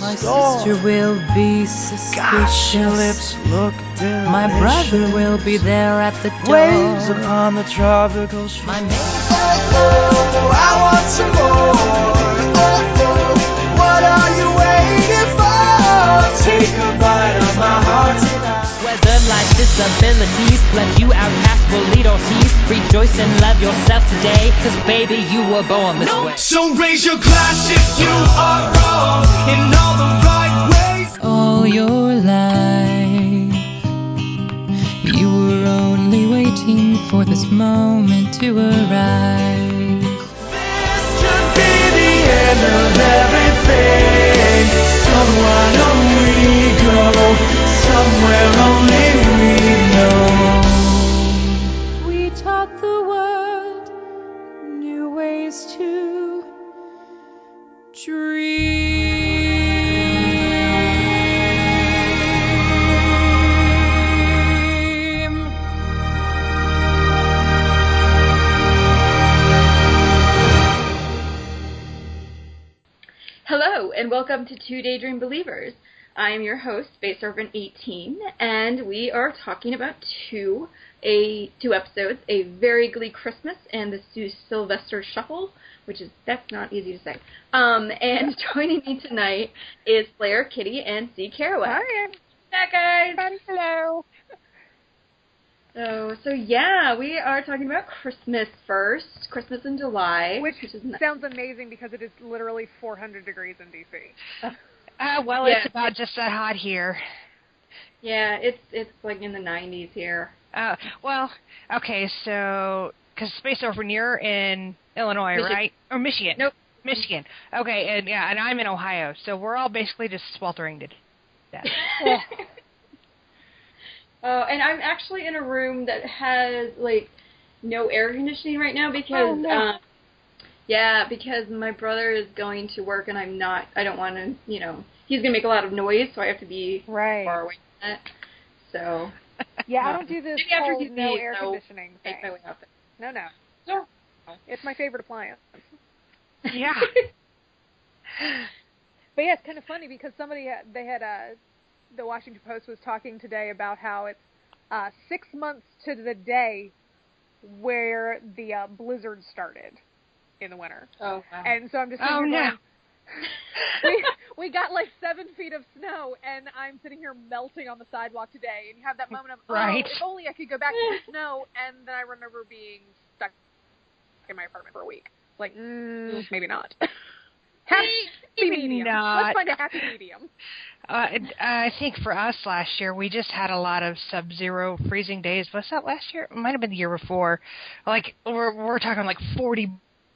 My sister will be Gosh, your lips suspicious. look delicious. My brother will be there at the door. Waves upon the tropical shore. My maid Oh, I want some more. Oh, Take a bite of my heart tonight. Whether life's disabilities left you outcast will lead or tease. Rejoice and love yourself today, cause baby, you were born this way. So raise your glass if you are wrong in all the right ways. All your life, you were only waiting for this moment to arrive. This should be the end of everything. Somewhere only we go, somewhere only we know. Welcome to Two Daydream Believers. I am your host, Space Servant 18, and we are talking about two a two episodes, a Very Glee Christmas and the Sue Sylvester Shuffle, which is that's not easy to say. Um, and joining me tonight is Slayer Kitty and C. Caraway. Hi, Hi guys. Hello. So so yeah, we are talking about Christmas first, Christmas in July, Which is nice. sounds amazing because it is literally 400 degrees in DC. Uh, well, Yeah. it's about just that hot here. yeah, it's it's like in the 90s here. Uh, well, okay, so because Space Surfer you're in Illinois, Michigan. right? Or Michigan? Nope. Michigan. Okay, and yeah, and I'm in Ohio, so we're all basically just sweltering to death. Oh, and I'm actually in a room that has like no air conditioning right now because Oh, no. um yeah, because my brother is going to work and I'm not I don't want to, you know, he's going to make a lot of noise, so I have to be Right. far away from it. So, Yeah, I don't do this Maybe after whole he's no me, air so conditioning thing. make my way out there. No, no. Sure. It's my favorite appliance. yeah. But yeah, it's kind of funny because somebody had, they had uh, the Washington Post was talking today about how it's uh, six months to the day where the uh, blizzard started in the winter, Oh, wow. and so I'm just Oh no. going, we we got like seven feet of snow, and I'm sitting here melting on the sidewalk today. And you have that moment of, Right. oh, if only I could go back to the snow. And then I remember being stuck in my apartment for a week. Like, mm, maybe not. happy medium. not. Let's find a happy medium. Uh, I think for us last year, we just had a lot of sub-zero freezing days. Was that last year? It might have been the year before. Like we're we're talking like 40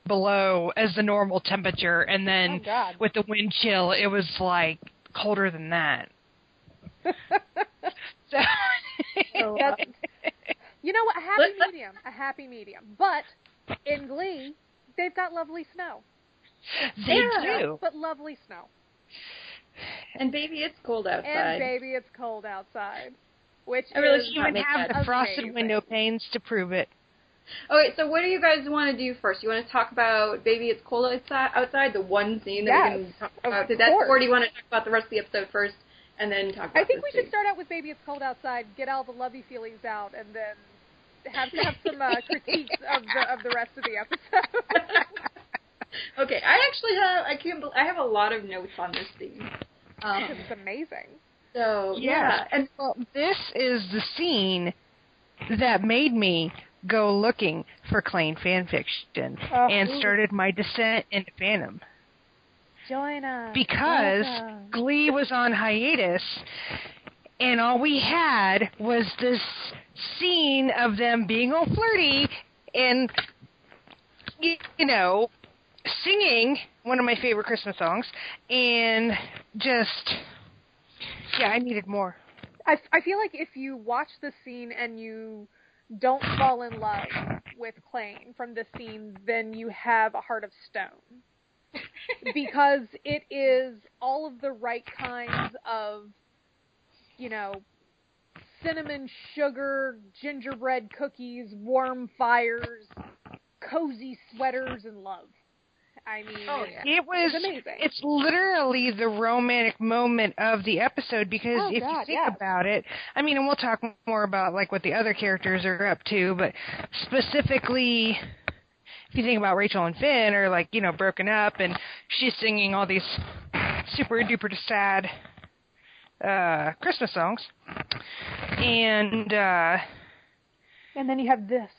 below as the normal temperature, and then Oh with the wind chill, it was like colder than that. So, Yes. You know what? A happy medium. A happy medium. But in Glee, they've got lovely snow. They Yeah. do. But lovely snow. And baby, it's cold outside. And baby, it's cold outside. Which I really is You not would have the frosted window panes to prove it. Okay, so what do you guys want to do first? You want to talk about Baby It's Cold Outside, outside the one scene that we can talk about? Did that, course. or do you want to talk about the rest of the episode first and then talk about I think this we should scene? start out with "Baby, It's Cold Outside," get all the lovey feelings out, and then have have some uh, critiques of the of the rest of the episode. okay, I actually have I can't bel I have a lot of notes on this scene. Um, it's amazing. so Yeah. yeah, and Well, this is the scene that made me go looking for Klaine fan fiction Oh. and started my descent into fandom Join us because Welcome. Glee was on hiatus and all we had was this scene of them being all flirty and you know singing one of my favorite Christmas songs and just yeah, I needed more. I, I feel like if you watch the scene and you don't fall in love with Klaine from the scene, then you have a heart of stone. because it is all of the right kinds of you know, cinnamon sugar gingerbread cookies, warm fires, cozy sweaters, and love. I mean, Oh, yeah. It was. it's amazing. It's literally the romantic moment of the episode because Oh, if you think yes. about it, I mean, and we'll talk more about like what the other characters are up to, but specifically, if you think about Rachel and Finn are like you know broken up, and she's singing all these super duper sad uh Christmas songs, and uh and then you have this,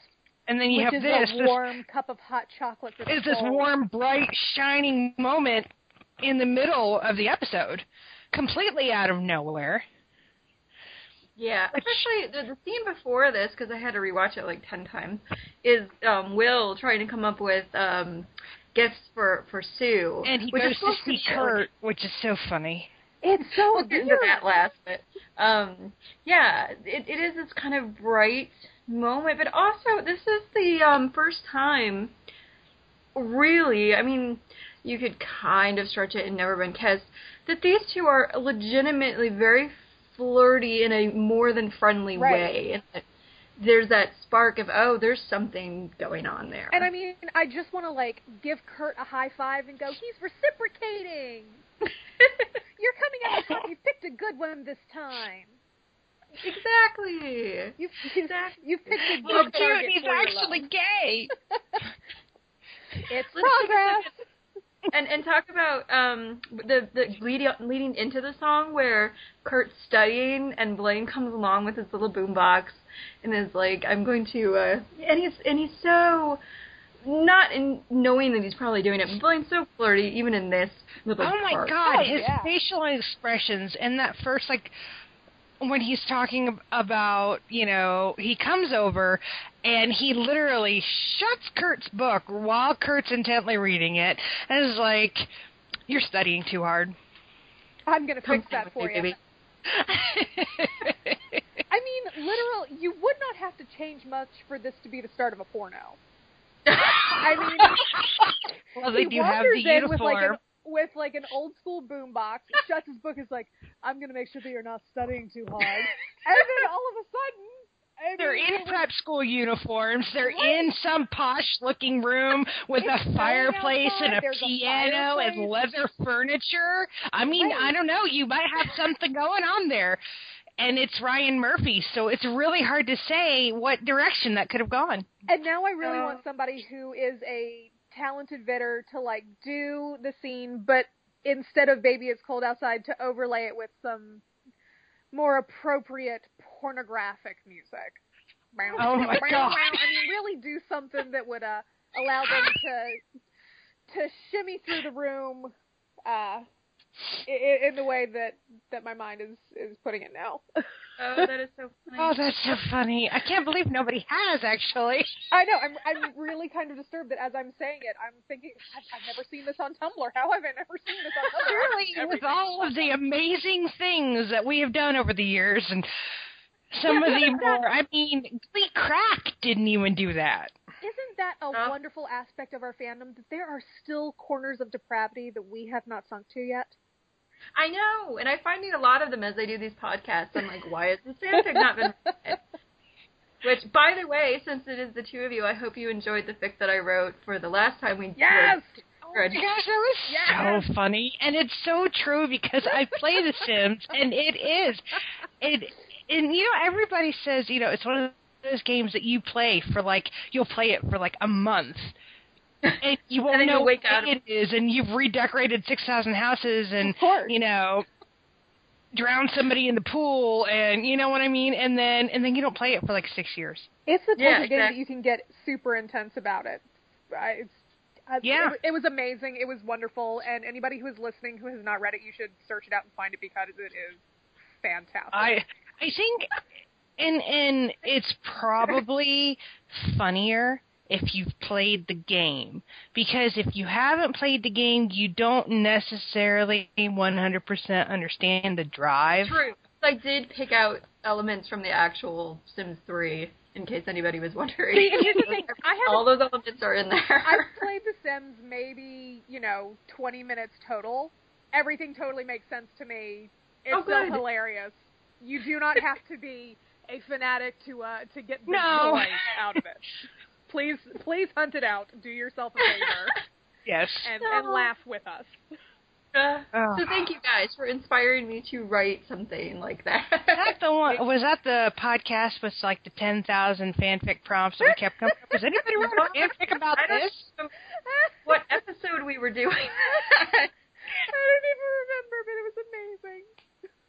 and then you which have is this. a this warm cup of hot chocolate. For the is this warm, bright, shining moment in the middle of the episode, completely out of nowhere. Yeah, especially the, the scene before this, because I had to rewatch it like ten times, is um, Will trying to come up with um, gifts for for Sue, And he which goes is to see be, like, Kurt, which is so funny. It's so we'll get into that last, but um, yeah, it, it is this kind of bright moment, but also this is the um, first time, really. I mean, you could kind of stretch it and never been kissed. That these two are legitimately very flirty in a more than friendly Right. way, and there's that spark of oh, there's something going on there. And I mean, I just want to like give Kurt a high five and go, he's reciprocating. You're coming out on top. You picked a good one this time. exactly. You've, Exactly. you've picked a Well, good cute, target he's actually love. gay. It's progress. and and talk about um the the leading leading into the song where Kurt's studying and Blaine comes along with his little boombox and is like, I'm going to uh and he's and he's so not in knowing that he's probably doing it, but Blaine's so flirty even in this little Oh my part. god, Oh, his yeah. facial expressions and that first like when he's talking about, you know, he comes over and he literally shuts Kurt's book while Kurt's intently reading it and is like, "You're studying too hard." I'm gonna Come fix that with me, for you. baby. I mean, literal. You would not have to change much for this to be the start of a porno. I mean, well, they he do have the in with like an with like an old school boombox, shuts his book, is like, "I'm gonna make sure that you're not studying too hard," and then all of a sudden, I They're in prep school uniforms. They're Right. in some posh looking room with a fireplace and outside. a There's a piano and leather furniture. I mean, Right. I don't know. You might have something going on there. And it's Ryan Murphy, so it's really hard to say what direction that could have gone. And now I really Uh, want somebody who is a talented vidder to like do the scene, but instead of "Baby It's Cold Outside," to overlay it with some more appropriate pornographic music. Oh my God. I mean, really do something that would uh, allow them to to shimmy through the room uh, in, in the way that that my mind is is putting it now. Oh, that is so funny. Oh, that's so funny. I can't believe nobody has, actually. I know. I'm I'm really kind of disturbed that as I'm saying it, I'm thinking I've, I've never seen this on Tumblr. How have I never seen this on Tumblr? Surely, with Everything. all of the amazing things that we have done over the years, and some of the more, I mean, Glee Crack didn't even do that. Isn't that a Oh. wonderful aspect of our fandom that there are still corners of depravity that we have not sunk to yet? I know, and I find a lot of them as I do these podcasts. I'm like, why has this fanfic not been written? Which, by the way, since it is the two of you, I hope you enjoyed the fic that I wrote for the last time we did. Yes. Oh my gosh, that was Yes. so funny, and it's so true because I play The Sims, and it is, it, and you know everybody says you know it's one of those games that you play for like you'll play it for like a month, and you won't then know wake what out- it is, and you've redecorated six thousand houses, and you know drowned somebody in the pool, and you know what I mean, and then and then you don't play it for like six years. It's the type Yeah, of game that you can get super intense about it. I, it's, I, Yeah. it, it was amazing. It was wonderful. And anybody who is listening who has not read it, you should search it out and find it because it is fantastic. I I think and and it's probably funnier if you've played the game because if you haven't played the game you don't necessarily 100% understand the drive. True. I did pick out elements from the actual Sims 3, in case anybody was wondering. See, here's the thing. I All those elements are in there. I've played The Sims maybe, you know, 20 minutes total. Everything totally makes sense to me. It's Oh, still hilarious. You do not have to be a fanatic to uh to get the No. joy out of it. Please, please hunt it out. Do yourself a favor Yes. and and laugh with us. Uh, Oh. So thank you guys for inspiring me to write something like that. Was that the one? Was that the podcast with like the ten thousand fanfic prompts that we kept coming up? Was anybody writing a fanfic about this? what episode we were doing. I don't even remember, but it was amazing.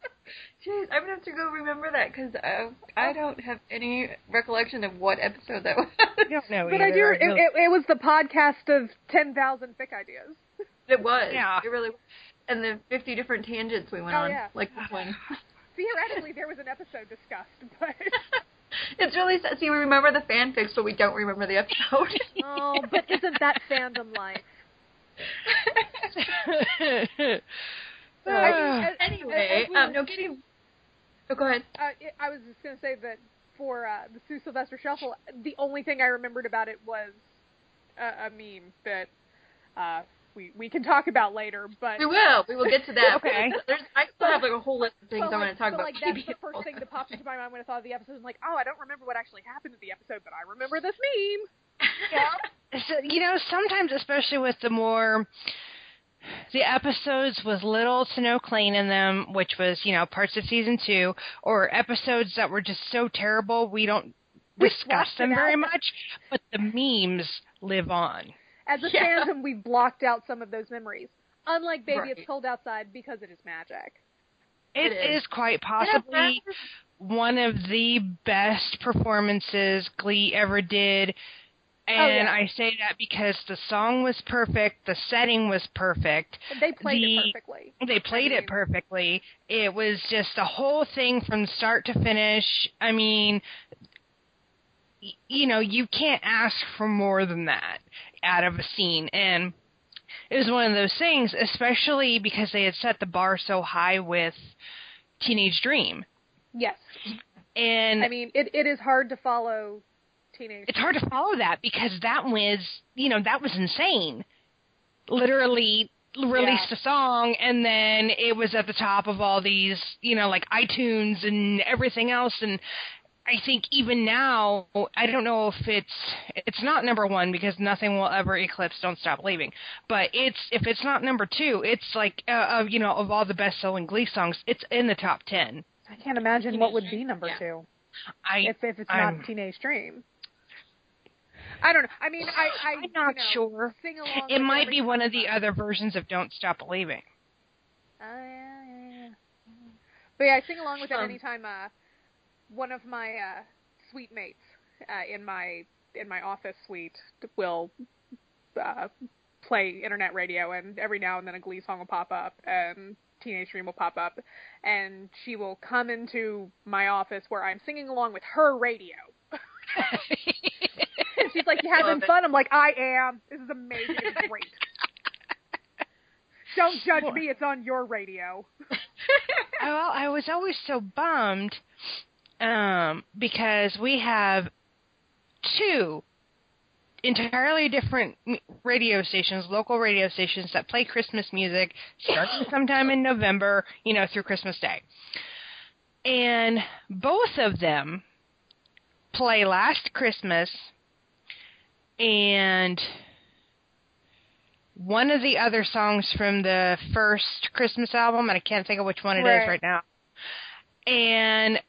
Jeez, I'm gonna have to go remember that because uh, I don't have any recollection of what episode that was. I don't know. But I do. either. It, it, it was the podcast of ten thousand fic ideas. It was. Yeah. It really was. And the 50 different tangents we went Oh, on, yeah. like this one. Theoretically, there was an episode discussed, but it's really sad. See, we remember the fanfics, but we don't remember the episode. oh, but isn't that fandom life? Uh, I anyway, we um, no, getting. Oh, go ahead. Uh, I was just going to say that for uh, the Sue Sylvester Shuffle, the only thing I remembered about it was a, a meme that uh, we we can talk about later. But We will. We will get to that. Okay. There's, I still have like a whole list of things but I want to talk but about. like that's PBS the first thing that popped into my mind when I thought of the episode. I'm like, oh, I don't remember what actually happened in the episode, but I remember this meme. so, you know, sometimes, especially with the more the episodes with little to no Klaine in them, which was you know parts of season two, or episodes that were just so terrible we don't We discuss them very out. much, but the memes live on. As a Yeah. fandom, we blocked out some of those memories. Unlike Baby Right. It's Cold Outside because it is magic. It It is. is quite Yeah, possibly one of the best performances Glee ever did. Oh, and Oh, yeah. I say that because the song was perfect, the setting was perfect, They played The- it perfectly. they played mean- it perfectly. It was just the whole thing from start to finish. I mean, y- you know, you can't ask for more than that out of a scene. And it was one of those things, especially because they had set the bar so high with Teenage Dream. Yes. And I mean, it, it is hard to follow teenage. it's hard to follow that because that was you know that was insane literally released a song and then it was at the top of all these you know like itunes and everything else and i think even now i don't know if it's it's not number one because nothing will ever eclipse don't stop believing but it's if it's not number two it's like uh, of you know of all the best selling glee songs it's in the top ten I can't imagine what would be number Yeah. two i if if it's I'm- not Teenage Dream. I don't know. I mean, I, I i'm not you know, sure Sing along it might be one of the I- other versions of don't stop believing Uh, yeah, yeah, yeah. But yeah, I sing along with it Um, anytime uh, one of my uh, suite mates uh, in my in my office suite will uh, play internet radio, and every now and then a Glee song will pop up, and Teenage Dream will pop up, and she will come into my office where I'm singing along with her radio. And she's like, "You having fun?" I'm like, "I am. This is amazing. It's great." Don't judge me. It's on your radio. I, well, I was always so bummed um, because we have two entirely different radio stations, local radio stations that play Christmas music starting sometime in November, you know, through Christmas Day. And both of them play Last Christmas and one of the other songs from the first Christmas album, and I can't think of which one it is Right. right now. And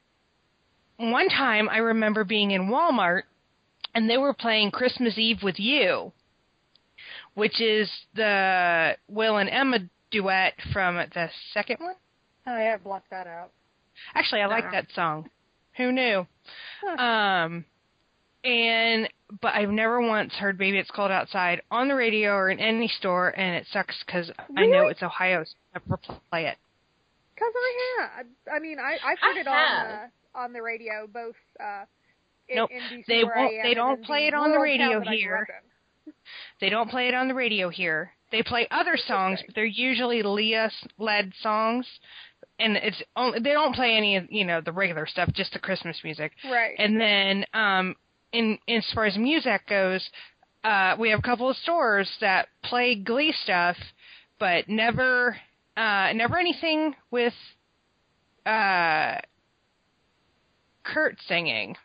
one time I remember being in Walmart and they were playing Christmas Eve with You, which is the Will and Emma duet from the second one. Oh yeah, block that out. Actually, I like that song. Who knew? Um, and but I've never once heard "Baby It's Cold Outside" on the radio or in any store, and it sucks because I know it's Ohio, so I never play it. Cause I have. I, I mean, I I've heard I it on have. uh, on the radio both uh, in, Nope, in DC they won't- they don't play the it on the radio town that I grew here. They don't play it on the radio here. They play other songs, but they're usually Lea-led songs, and it's only they don't play any of you know the regular stuff, just the Christmas music. Right. And then, um, in as far as music goes, uh, we have a couple of stores that play Glee stuff, but never, uh, never anything with, uh, Kurt singing.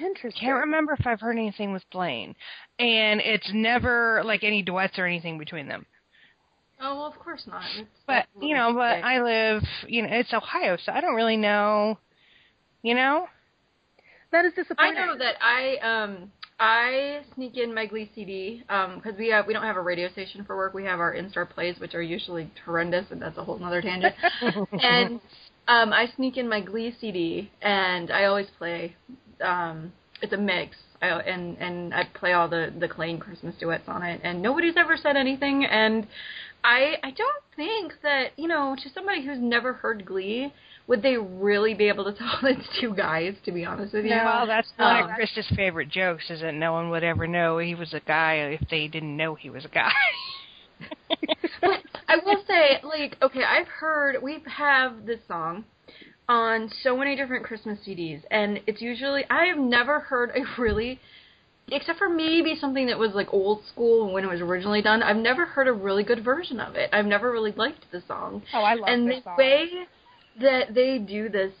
Interesting. Can't remember if I've heard anything with Blaine, and it's never like any duets or anything between them. Oh well, of course not. It's But you know, but okay. I live, you know, it's Ohio, so I don't really know. You know, That is disappointing. I know that I um I sneak in my Glee CD because we have we don't have a radio station for work. We have our in-store plays, which are usually horrendous, and that's a whole other tangent. and um, I sneak in my Glee CD, and I always play. Um, it's a mix, I, and and I play all the the Klaine Christmas duets on it, and nobody's ever said anything. And I I don't think that you know to somebody who's never heard Glee. Would they really be able to tell it's two guys? To be honest with you, well, that's one Um, of Chris's favorite jokes, is that no one would ever know he was a guy if they didn't know he was a guy. But I will say, like, okay, I've heard we have this song on so many different Christmas CDs, and it's usually I have never heard a really, except for maybe something that was like old school when it was originally done. I've never heard a really good version of it. I've never really liked the song, oh, I love and this the song. way that they do this,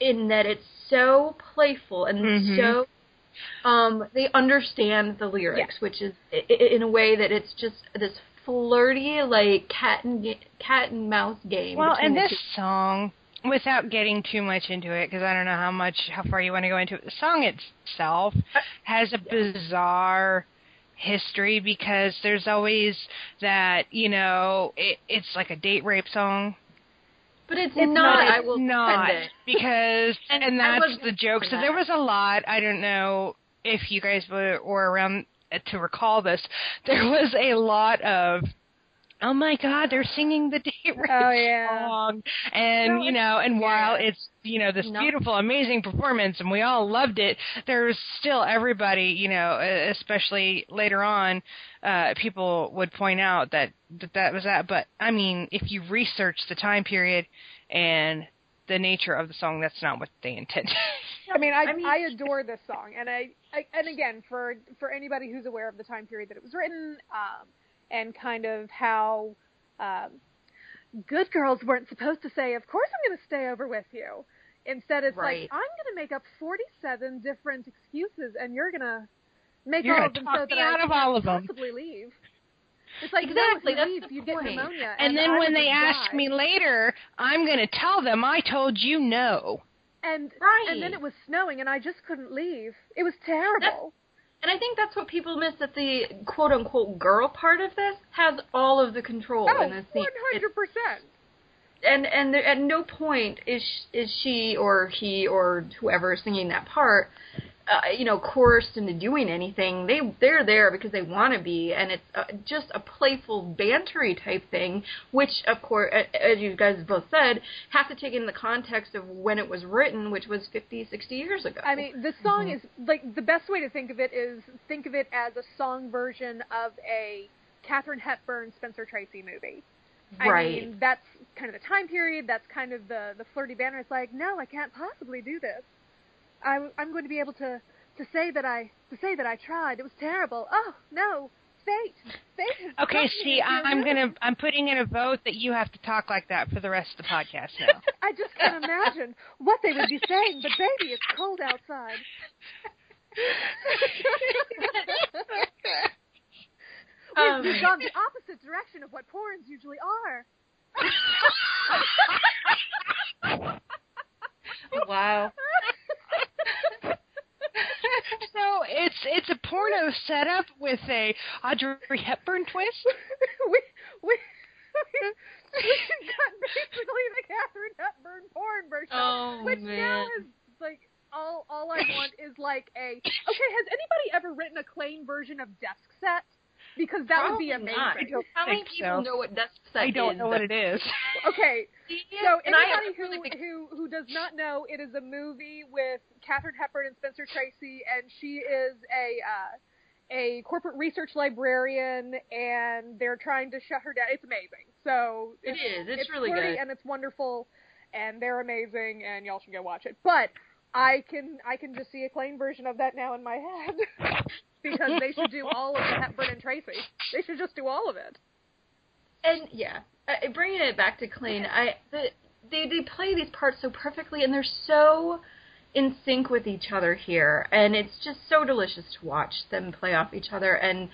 in that it's so playful and Mhm. so. Um, they understand the lyrics, Yes. which is in a way that it's just this flirty, like cat and cat and mouse game. Well, and this two. song, without getting too much into it, because I don't know how much, how far you want to go into it, the song itself has a bizarre history because there's always that, you know, it, it's like a date rape song. But it's, it's not. not- I will not it. because, And and, that's was the joke. So that. there was a lot. I don't know if you guys were, were around to recall this. There was a lot of. Oh my God! They're singing the date rape Oh, yeah. song, and No, you know, and while it's you know this No. beautiful, amazing performance, and we all loved it, there's still everybody, you know, especially later on, uh, people would point out that that that was that. But I mean, if you research the time period and the nature of the song, that's not what they intended. I mean, I I mean- I adore this song, and I, I and again for for anybody who's aware of the time period that it was written, um, and kind of how um, good girls weren't supposed to say, "Of course I'm going to stay over with you." Instead, it's Right. like I'm going to make up 47 different excuses, and you're going to make You're all of them so that me I of all of them. possibly leave. It's like Exactly, no, if that's you the leave, you get pneumonia. and I then would when they ask die. me later, I'm going to tell them I told you no. and Right. and then it was snowing, and I just couldn't leave. It was terrible. And I think that's what people miss that the quote unquote girl part of this has all of the control Oh, in this scene. Oh, one hundred percent. and and there, at no point is sh- is she or he or whoever is singing that part, uh, you know, coerced into doing anything. They they're there because they want to be, and it's uh, just a playful bantery type thing, which of course, as you guys both said, have to take in the context of when it was written, which was 50, 60 years ago. I mean, the song is like the best way to think of it is think of it as a song version of a Katharine Hepburn Spencer Tracy movie. I right. mean, that's kind of the time period. That's kind of the the flirty banter. It's like, no, I can't possibly do this. I, I'm going to be able to to say that I to say that I tried. It was terrible. Oh no, fate, fate. Okay, see, I'm gonna, I'm putting in a vote that you have to talk like that for the rest of the podcast now. I just can't imagine what they would be saying. But baby, it's cold outside. We've, Um, gone the opposite direction of what porns usually are. wow. so it's, it's a porno setup with a Audrey Hepburn twist. we we got basically the Katharine Hepburn porn version, Oh, which now is like all all I want is like a okay. Has anybody ever written a Klaine version of Desk Set? Because that would be amazing. don't How many people so. know what desk set I don't is? know what it is. Okay, So and anybody have who, really who who does not know, it is a movie with Katharine Hepburn and Spencer Tracy, and she is a uh, a corporate research librarian, and they're trying to shut her down. It's amazing. So It it's, is. It's really flirty good. and it's wonderful, and they're amazing, and y'all should go watch it. But I can I can just see a Klaine version of that now in my head because they should do all of the Hepburn and Tracy. They should just do all of it. and yeah, uh, bringing it back to Klaine, I the, they they play these parts so perfectly, and they're so in sync with each other here, and it's just so delicious to watch them play off each other. And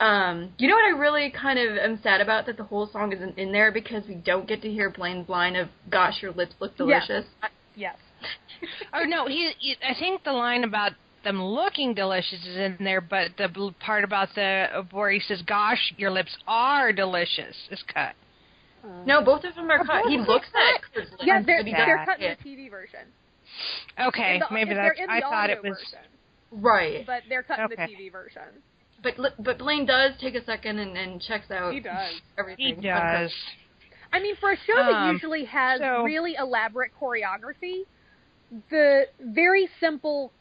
um, you know what I really kind of am sad about that the whole song isn't in there because we don't get to hear Blaine's line of "Gosh, your lips look Yes. delicious." Yes. Oh no, he, he. I think the line about them looking delicious is in there, but the part about the where he says, "Gosh, your lips are delicious," is cut. No, both of them are Oh, cut. He looks are at Kurt's lips Yeah, they're he they're does cut in the TV version. Okay, the- maybe that's. I thought it was. version, right. but they're cut Okay. in the TV version. But but Blaine does take a second and, and checks out He does. everything. He does. I mean, for a show that Um, usually has so- really elaborate choreography, the very simple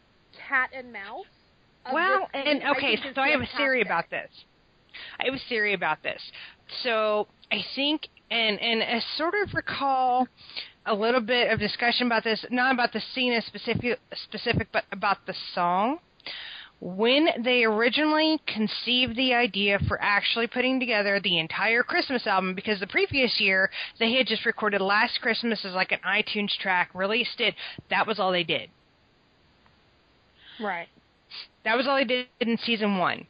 cat and mouse. Well, and scene, I okay, so I have a theory about this. I have a theory about this. So I think, and and I sort of recall a little bit of discussion about this, not about the scene as specific, specific, but about the song. When they originally conceived the idea for actually putting together the entire Christmas album, because the previous year they had just recorded Last Christmas as like an iTunes track, released it. That was all they did. Right. That was all they did in season one.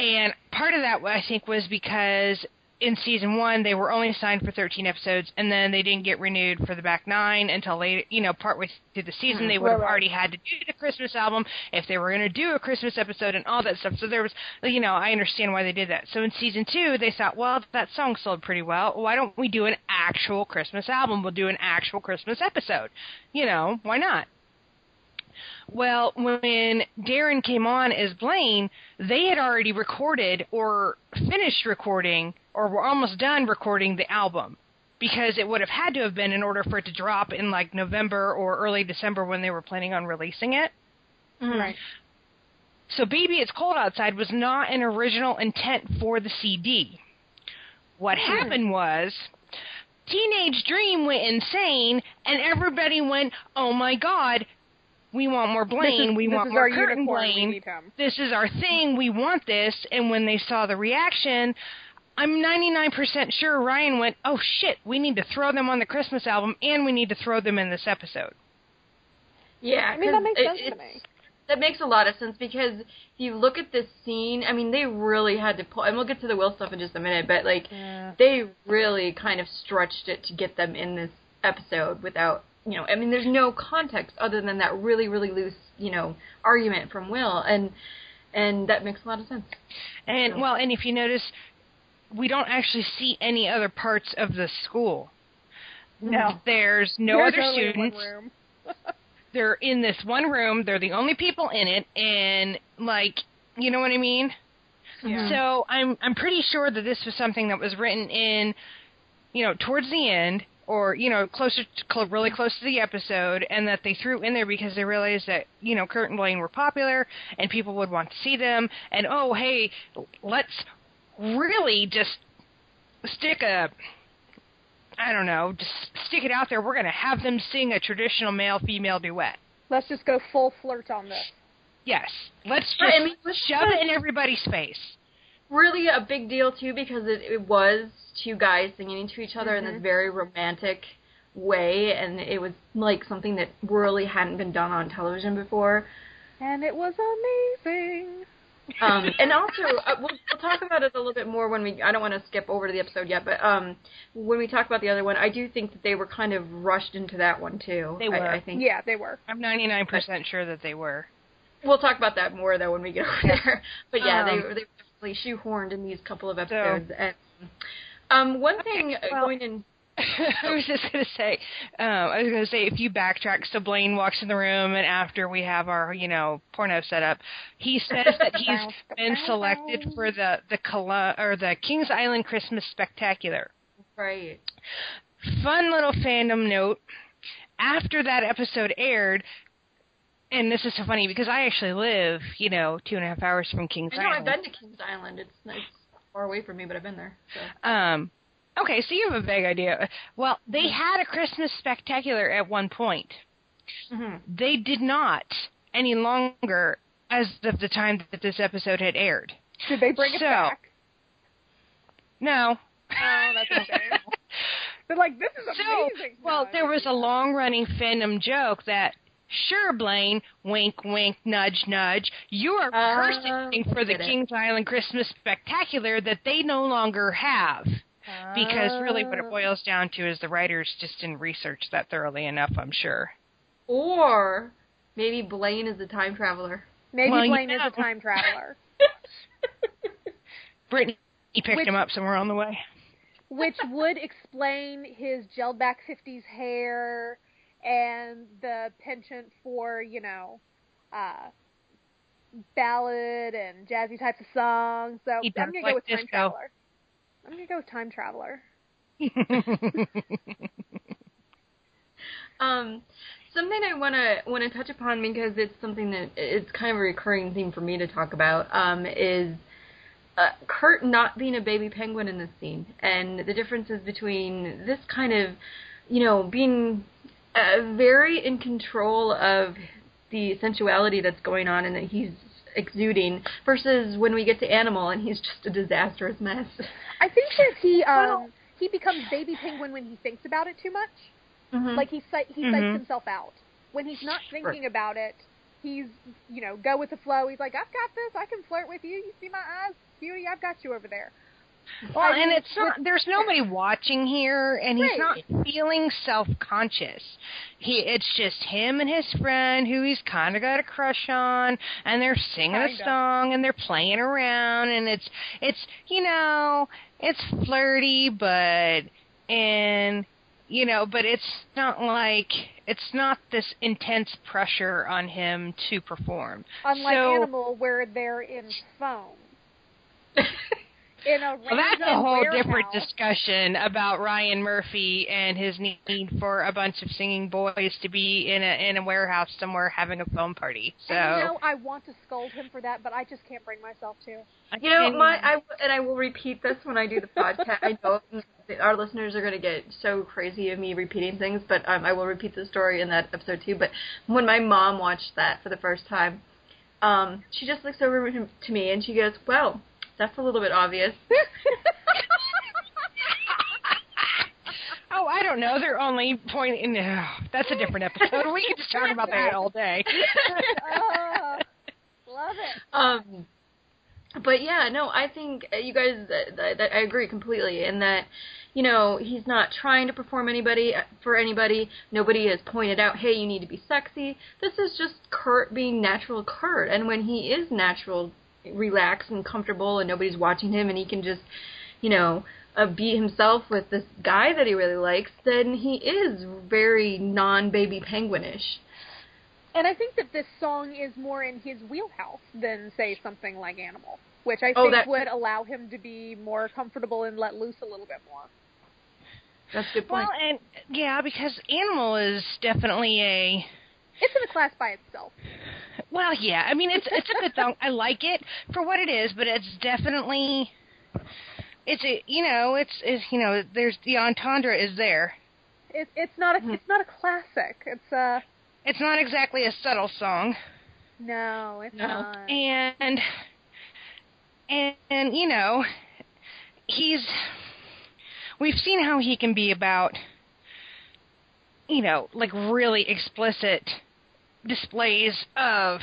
And part of that, I think, was because in season one they were only signed for 13 episodes, and then they didn't get renewed for the back nine until late, you know, partway through the season. Hmm. They would have already had to do the Christmas album if they were going to do a Christmas episode and all that stuff. So there was, you know, I understand why they did that. So in season two, they thought, well, that song sold pretty well. Why don't we do an actual Christmas album? We'll do an actual Christmas episode. You know, why not? Well, when Darren came on as Blaine, they had already recorded or finished recording or were almost done recording the album because it would have had to have been in order for it to drop in like November or early December when they were planning on releasing it. Mhm. Right. So Baby It's Cold Outside was not an original intent for the CD. What happened was Teenage Dream went insane and everybody went, "Oh my god, we want more Blaine, is, we want more our Curtin. Blaine." We need him. this is our thing, we want this. And when they saw the reaction, I'm 99% sure Ryan went, oh shit, we need to throw them on the Christmas album and we need to throw them in this episode. Yeah, I mean, that makes it- sense to me. That makes a lot of sense because if you look at this scene, I mean, they really had to pull, and we'll get to the Will stuff in just a minute, but like, they really kind of stretched it to get them in this episode without, you know, I mean, there's no context other than that really, really loose, you know, argument from Will, and and that makes a lot of sense. And well, and if you notice, we don't actually see any other parts of the school. Mm-hmm. No. There's no There's other students. room. They're in this one room. They're the only people in it, and like, you know what I mean? Yeah. So I'm I'm pretty sure that this was something that was written in, you know, towards the end or you know closer to, cl- really close to the episode, and that they threw in there because they realized that you know Kurt and Blaine were popular and people would want to see them, and oh hey, let's really just stick a. I don't know, just stick it out there. We're going to have them sing a traditional male-female duet. Let's just go full flirt on this. Yes, let's just Right, I mean, let's shove it in everybody's face. Really a big deal too because it, it was two guys singing to each other in this very romantic way, and it was like something that really hadn't been done on television before. And it was amazing. Um, and also, uh, we'll, we'll talk about it a little bit more when we. I don't want to skip over to the episode yet, but um, when we talk about the other one, I do think that they were kind of rushed into that one too. They were. I, think. Yeah, they were. I'm 99% sure that they were. We'll talk about that more though when we get over there. But yeah, Um, they were they shoehorned in these couple of episodes. and um, one thing uh, well- going in. I was just gonna say, um, I was gonna say if you backtrack, so Blaine walks in the room, and after we have our, you know, porno set up, he says that he's been selected for the the Colo- or the Kings Island Christmas Spectacular. Right. Fun little fandom note: after that episode aired, and this is so funny because I actually live, you know, two and a half hours from Kings I know Island. I've been to Kings Island. It's nice, far away from me, but I've been there. So. Um, okay, so you have a vague idea. Well, they had a Christmas spectacular at one point. hmm They did not any longer as of the time that this episode had aired. Did they bring it So- back? No. Oh, that's okay. shame. They're like, this is So, amazing. well, there was a long-running fandom joke that Sure, Blaine. Wink, wink, nudge, nudge. You are Oh, personing for the it. Kings Island Christmas Spectacular that they no longer have. Because really, what Oh. it boils oh. down to is the writers just didn't research that thoroughly enough. I'm sure. Or maybe Blaine is a time traveler. Maybe Well, you Blaine is a time traveler, Brittany picked Which- him up somewhere on the way. which would explain his gelled back 50s hair and the penchant for, you know, uh, ballad and jazzy types of songs. So He I'm going to like go with Time. Traveler. I'm going to go with Time Traveler. Um, something I want to want to touch upon because it's something that it's kind of a recurring theme for me to talk about. Um, is uh, Kurt not being a baby penguin in this scene, and the differences between this kind of, you know, being uh, very in control of the sensuality that's going on and that he's exuding versus when we get to Animal and he's just a disastrous mess. I think that he um he becomes baby penguin when he thinks about it too much. Mhm. Like he he Mhm. psychs himself out. When he's not thinking about it, he's you know go with the flow. He's like, I've got this. I can flirt with you. You see my eyes, cutie. I've got you over there. Well, I and it's not. There's nobody watching here, and he's Right. not feeling self-conscious. He, it's just him and his friend, who he's kind of got a crush on, and they're singing a Kinda. song, and they're playing around, and it's, it's, you know, it's flirty, but, and, you know, but it's not like it's not this intense pressure on him to perform. Unlike So- Animal, where they're in foam. in a Well, that's a whole warehouse. different discussion about Ryan Murphy and his need for a bunch of singing boys to be in a in a warehouse somewhere having a foam party. So And, you know, I want to scold him for that, but I just can't bring myself to. You know, my I and I will repeat this when I do the podcast. I know our listeners are going to get so crazy of me repeating things, but um, I will repeat the story in that episode too. But when my mom watched that for the first time, um, she just looks over to me and she goes, "Well, that's a little bit obvious." oh, I don't know. They're only pointing. No, that's a different episode. We can just talk about that all day. oh, love it. Um, but yeah, no, I think uh, you guys. That, that, that I agree completely in that. You know, he's not trying to perform anybody for anybody. Nobody has pointed out, "Hey, you need to be sexy." This is just Kurt being natural Kurt, and when he is natural, relaxed and comfortable, and nobody's watching him, and he can just, you know, uh, be himself with this guy that he really likes, then he is very non-baby penguinish. And I think that this song is more in his wheelhouse than, say, something like Animal, which I Oh, think that- would allow him to be more comfortable and let loose a little bit more. That's a good point. Well, and yeah, because Animal is definitely a It's in a class by itself. Well, yeah. I mean, it's it's a good song. I like it for what it is, but it's definitely it's a you know it's it's you know there's the entendre is there. It's it's not a Mhm. it's not a classic. It's a It's not exactly a subtle song, no, it's No. not. and and, and you know he's we've seen how he can be about you know like really explicit displays of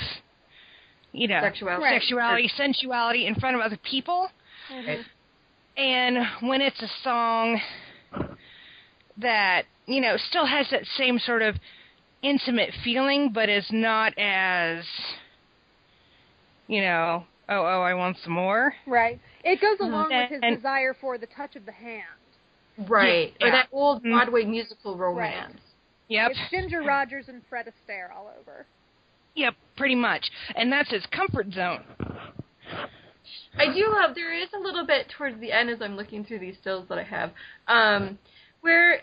you know Sexuality. Right. sensuality in front of other people. Mhm. And when it's a song that, you know, still has that same sort of intimate feeling, but is not as, you know, oh, oh, I want some more. Right. It goes along with his And- desire for the touch of the hand. Right. Yeah. Or that old Mhm. Broadway musical romance. Yep. It's Ginger Rogers and Fred Astaire all over. Yep, pretty much. And that's his comfort zone. I do love there is a little bit towards the end as I'm looking through these stills that I have, um, where it,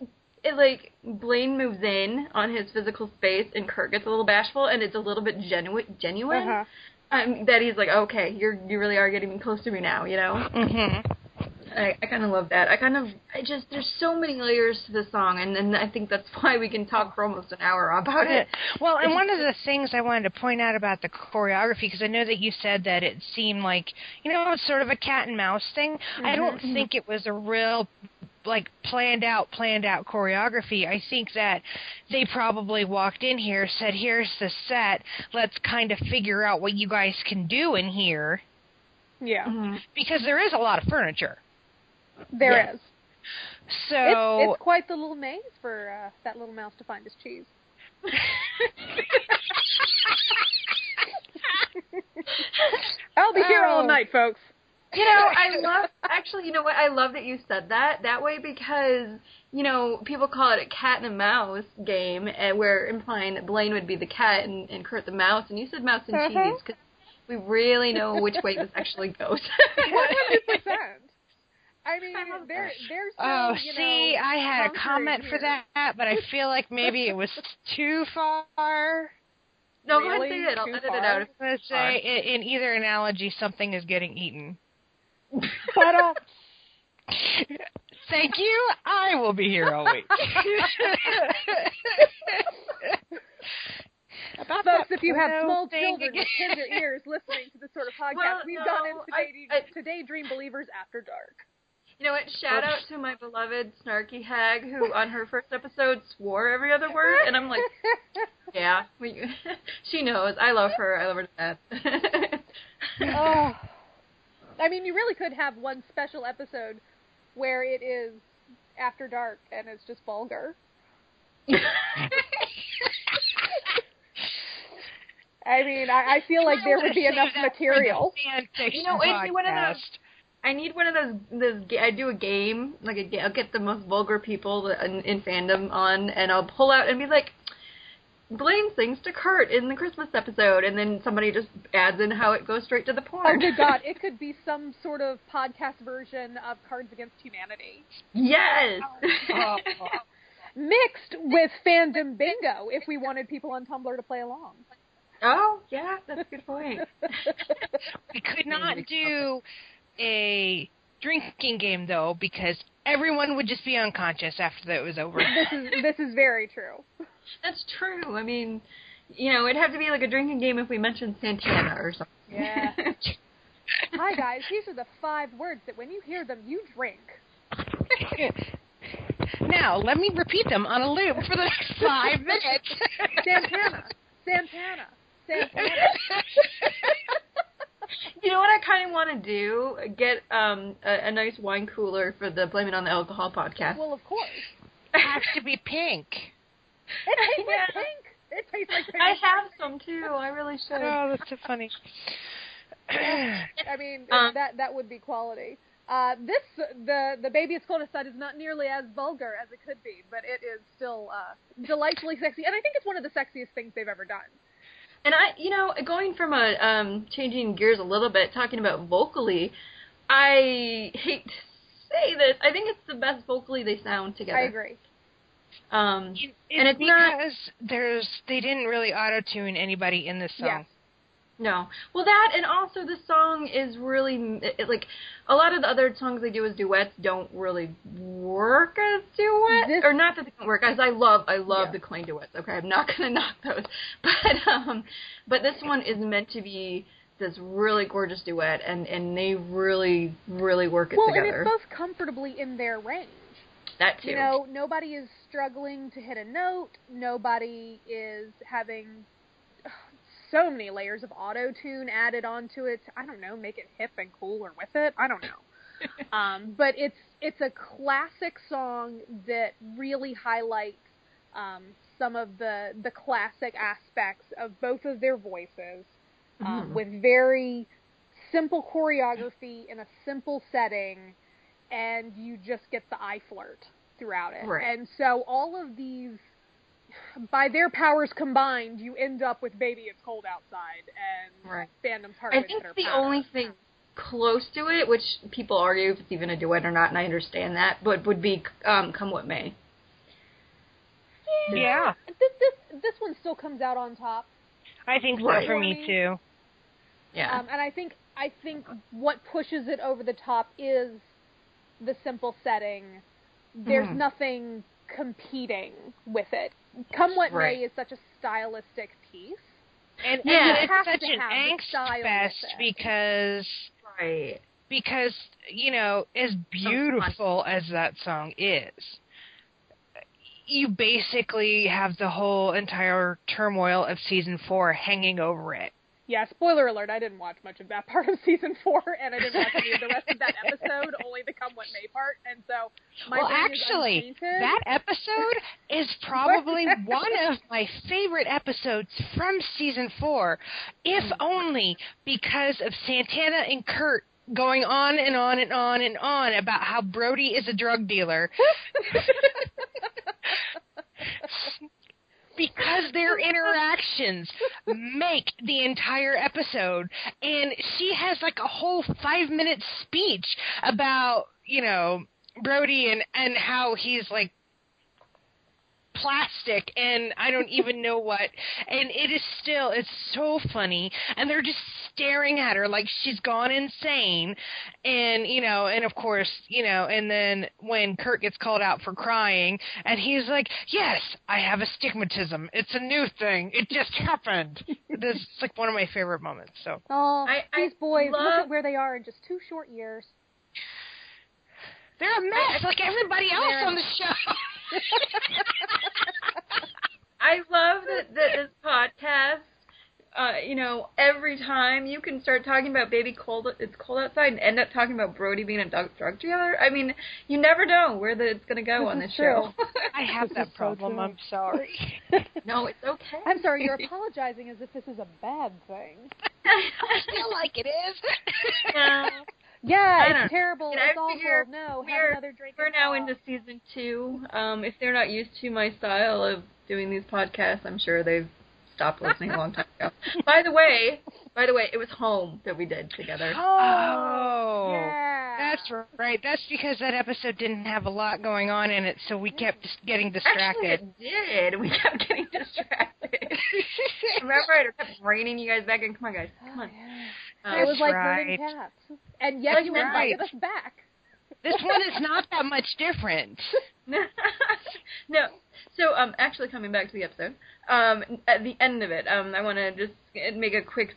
it, it like Blaine moves in on his physical space and Kurt gets a little bashful and it's a little bit genuine genuine. Uh-huh. Um, that he's like, okay, you're you really are getting close to me now, you know. Mhm. I, I kind of love that. I kind of, I just, there's so many layers to the song, and, and I think that's why we can talk for almost an hour about it. Well, and one of the things I wanted to point out about the choreography, because I know that you said that it seemed like, you know, it's sort of a cat and mouse thing. I don't think it was a real like planned out planned out choreography. I think that they probably walked in here, said, "Here's the set. Let's kind of figure out what you guys can do in here." Yeah, Mhm. Because there is a lot of furniture. There Yes. is. So It's, it's quite the little maze for uh, that little mouse to find his cheese. I'll be here all Oh. night, folks. You know, I love actually. You know what? I love that you said that that way because you know people call it a cat and a mouse game, and we're implying that Blaine would be the cat and, and Kurt the mouse, and you said mouse and Mhm. cheese because we really know which way this actually goes. One hundred percent. I mean, I love there, that. there's no, Oh, you see, know, I had a conquering comment for that, but I feel like maybe it was too far. no, go ahead and Really? say it. I'll Too edit far? it out. If, Let's say in, in either analogy, something is getting eaten. But uh, Thank you. I will be here all week. About folks, that if you have small children again. with tender ears listening to this sort of podcast, Well, we've no, gone into I- Day, I- Today Dream Believers After Dark. You know what? Shout oh. out to my beloved snarky hag who, on her first episode, swore every other word, and I'm like, yeah, we, she knows. I love her. I love her to death. oh. I mean, you really could have one special episode where it is after dark and it's just vulgar. I mean, I, I feel like there would be enough that for the material. You know, it'd be one of those- podcast. I need one of those. Those I do a game like a ga- I'll get the most vulgar people in, in fandom on, and I'll pull out and be like, Blaine sings to Kurt in the Christmas episode, and then somebody just adds in how it goes straight to the Oh, porn. good God. It could be some sort of podcast version of Cards Against Humanity. yes. Oh. Mixed with fandom bingo if we wanted people on Tumblr to play along. oh yeah, that's a good point. We could not do a drinking game though because everyone would just be unconscious after that was over. This is this is very true. That's true. I mean, you know, it'd have to be like a drinking game if we mentioned Santana or something. Yeah. Hi guys, these are the five words that when you hear them you drink. now let me repeat them on a loop for the next five minutes. Santana. Santana. Santana. You know what I kind of want to do? Get um a, a nice wine cooler for the Blame It on the Alcohol podcast. Well, of course. it has to be pink. It tastes Yeah. like pink. It tastes like pink. I have some too. I really should. Oh, that's so funny. I mean, Um, that that would be quality. Uh, this the the baby it's cold outside is not nearly as vulgar as it could be, but it is still uh, delightfully sexy, and I think it's one of the sexiest things they've ever done. And I, you know, going from a um changing gears a little bit, talking about vocally, I hate to say this. I think it's the best vocally they sound together. I agree. Um, It's And it's not- because there's they didn't really auto tune anybody in this song. Yes. No. Well, that and also the song is really it, like a lot of the other songs they do as duets don't really work as duets, This- or not that they don't work. As I love, I love Yeah. the Klaine duets. Okay, I'm not gonna knock those, but um, but this one is meant to be this really gorgeous duet, and and they really really work it Well, and together. it's both comfortably in their range. that too. You know, nobody is struggling to hit a note. Nobody is having so many layers of auto tune added onto it. I don't know, make it hip and cool or with it. I don't know. um, but it's it's a classic song that really highlights um, some of the the classic aspects of both of their voices, um, Mhm. with very simple choreography in a simple setting, and you just get the eye flirt throughout it. Right. And so all of these, by their powers combined, you end up with "Baby It's Cold Outside" and Right. fandom's heart. I think the Patter. only thing close to it, which people argue if it's even a duet or not, and I understand that, but would be um, "Come What May." Yeah, This this this one still comes out on top. I think so Right. for me too. Yeah. Um, and I think I think what pushes it over the top is the simple setting. There's Mhm. nothing competing with it. Come what Right. may is such a stylistic piece. And, Yeah. and it's such an angst fest it. because right. because you know, as beautiful as that song is, you basically have the whole entire turmoil of season four hanging over it. Yeah, spoiler alert, I didn't watch much of that part of season four, and I didn't watch any of the rest of that episode, only the Come What May part, and so my well, actually, that episode is probably one of my favorite episodes from season four, if oh only because of Santana and Kurt going on and on and on and on about how Brody is a drug dealer. Because their interactions make the entire episode. And she has like a whole 5 minute speech about, you know, Brody and and how he's like plastic and I don't even know what. And it is still it's so funny. And they're just staring at her like she's gone insane. And you know and of course you know and then when Kurt gets called out for crying and he's like yes I have astigmatism. It's a new thing. It just happened. This is like one of my favorite moments so. Oh, I- I these boys, look love- at where they are in just two short years. they're a mess. Like everybody else on the show I love that, that this podcast, uh, you know, every time you can start talking about baby cold, it's cold outside, and end up talking about Brody being a drug, drug dealer. I mean, you never know where the, it's going to go This on this true. show. I have This that is so problem true. I'm sorry no, it's okay. I'm sorry, you're apologizing as if this is a bad thing. I feel like it is Yeah. Yeah, I it's know. terrible. And I it's awful. figure No, have we're- another drink. We're now talk. into season two. Um, if they're not used to my style of doing these podcasts, I'm sure they've stopped listening a long time ago. by the way, by the way, it was home that we did together. Oh, yeah. that's right. That's because that episode didn't have a lot going on in it, so we kept just getting Actually, distracted. it did. We kept getting distracted. Remember, it kept reining you guys back in. Come on, guys. Come on. it Um, was like right. herding cats, and yet Like you that. invited us back. this one is not that much different. no. So, um, actually, coming back to the episode, um, at the end of it, um, I want to just make a quick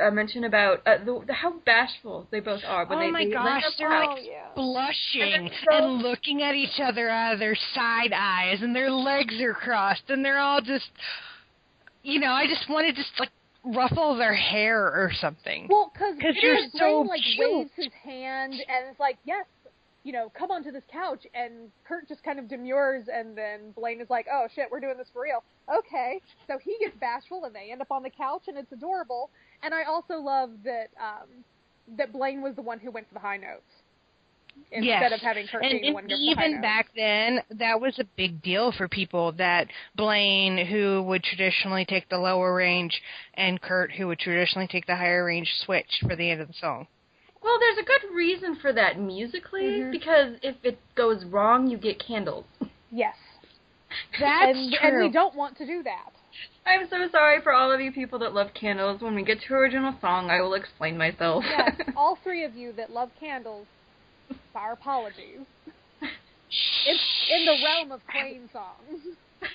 uh, mention about uh, the, the how bashful they both are. When oh they, my they gosh, they're out. like Oh, yeah. blushing And so- and looking at each other out of their side eyes, and their legs are crossed, and they're all just, you know, I just want to just like ruffle their hair or something. Well, because you're so like cute. waves his hand and it's like, yes, you know, come onto this couch. And Kurt just kind of demurs, and then Blaine is like, oh shit, we're doing this for real. Okay, so he gets bashful, and they end up on the couch, and it's adorable. And I also love that um, that Blaine was the one who went for the high notes instead Yes. of having Kurt and, being and one who goes for the high even notes. back then, that was a big deal for people that Blaine, who would traditionally take the lower range, and Kurt, who would traditionally take the higher range, switched for the end of the song. Well, there's a good reason for that musically, Mhm. because if it goes wrong, you get candles. yes, That's and true. and we don't want to do that. I'm so sorry for all of you people that love candles. When we get to original song, I will explain myself. Yes, all three of you that love candles, our apologies. It's in the realm of Klaine songs.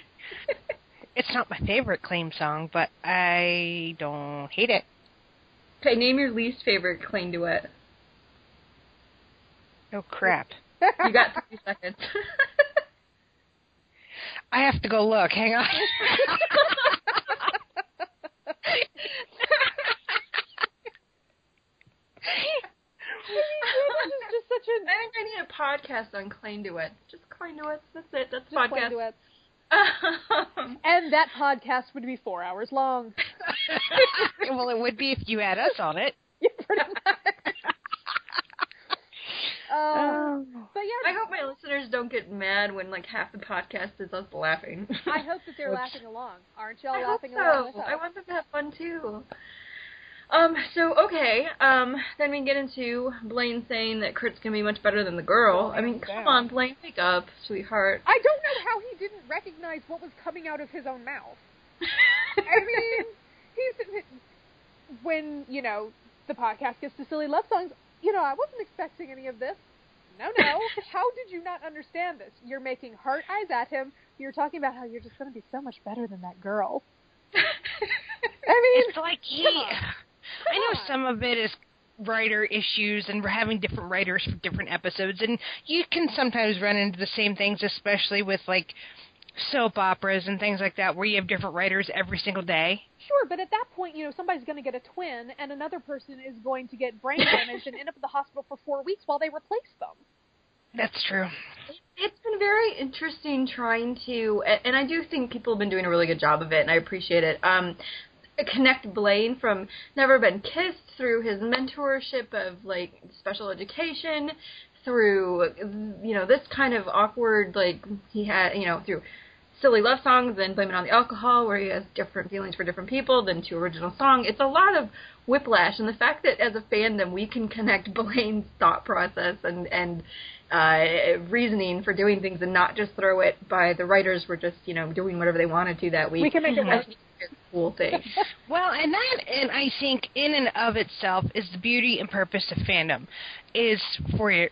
It's not my favorite Klaine song, but I don't hate it. okay, name your least favorite Klaine duet. Oh crap! You got 30 seconds. I have to go look. Hang on. this is just such a I think I need a podcast on Klaine duets. Just Klaine duets. That's it. That's just plain podcast. duets. Um, And that podcast would be four hours long. well, it would be if you had us on it. Yeah, pretty much. Oh, but I hope my listeners don't get mad when like half the podcast is us laughing. I hope that they're Oops. laughing along. Aren't y'all I hope laughing along with so. us? I want them to have fun too. Um, so okay, um, then we get into Blaine saying that Kurt's gonna be much better than the girl. Oh, I mean, come down. on, Blaine, wake up, sweetheart. I don't know how he didn't recognize what was coming out of his own mouth. I mean, he's when you know the podcast gets to silly love songs. You know, I wasn't expecting any of this. No, no. How did you not understand this? You're making heart eyes at him. You're talking about how you're just going to be so much better than that girl. I mean, It's like he. Come on. I know some of it is writer issues and we're having different writers for different episodes and you can sometimes run into the same things especially with like soap operas and things like that where you have different writers every single day Sure, but at that point, you know, somebody's going to get a twin, and another person is going to get brain damage and end up in the hospital for four weeks while they replace them. that's true It's been very interesting trying to, and and I do think people have been doing a really good job of it, and I appreciate it. Um, connect Blaine from Never Been Kissed through his mentorship of like special education, through you know this kind of awkward like he had you know through silly love songs and blame it on the alcohol where he has different feelings for different people than to original song it's a lot of whiplash and the fact that as a fandom we can connect blaine's thought process and and uh reasoning for doing things and not just throw it by the writers were just you know doing whatever they wanted to that week We can make it work. Think it's a cool thing Well, and that, and I think in and of itself is the beauty and purpose of fandom, is for your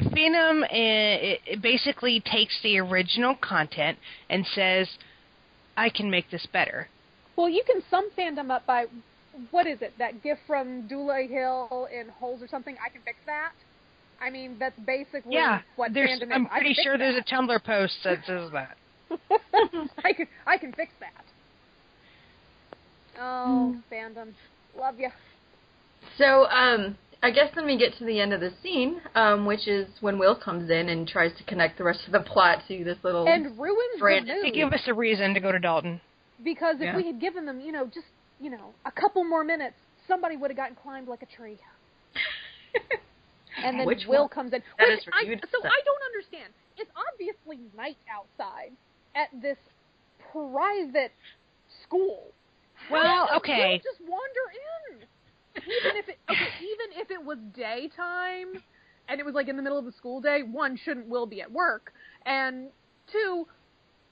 fandom. uh, It, it basically takes the original content and says, "I can make this better." Well, you can sum fandom up by what is it? That gift from Dule Hill in Holes or something. I can fix that. I mean, that's basically Yeah, what there's. fandom is. I'm pretty sure fix there's a that. Tumblr post that says that. I can I can fix that. Oh, Hmm. fandom, love you. So, um, I guess then we get to the end of the scene, um, which is when Will comes in and tries to connect the rest of the plot to this little. And ruins Brandon, the To mood give us a reason to go to Dalton. because if Yeah. we had given them, you know, just you know, a couple more minutes, somebody would have gotten climbed like a tree. And then Which Will one? comes in. That Which is I, so. I don't understand. It's obviously night outside at this private school. Well, okay. Just wander in. Even if it okay, even if it was daytime and it was like in the middle of the school day, one shouldn't Will be at work, and two,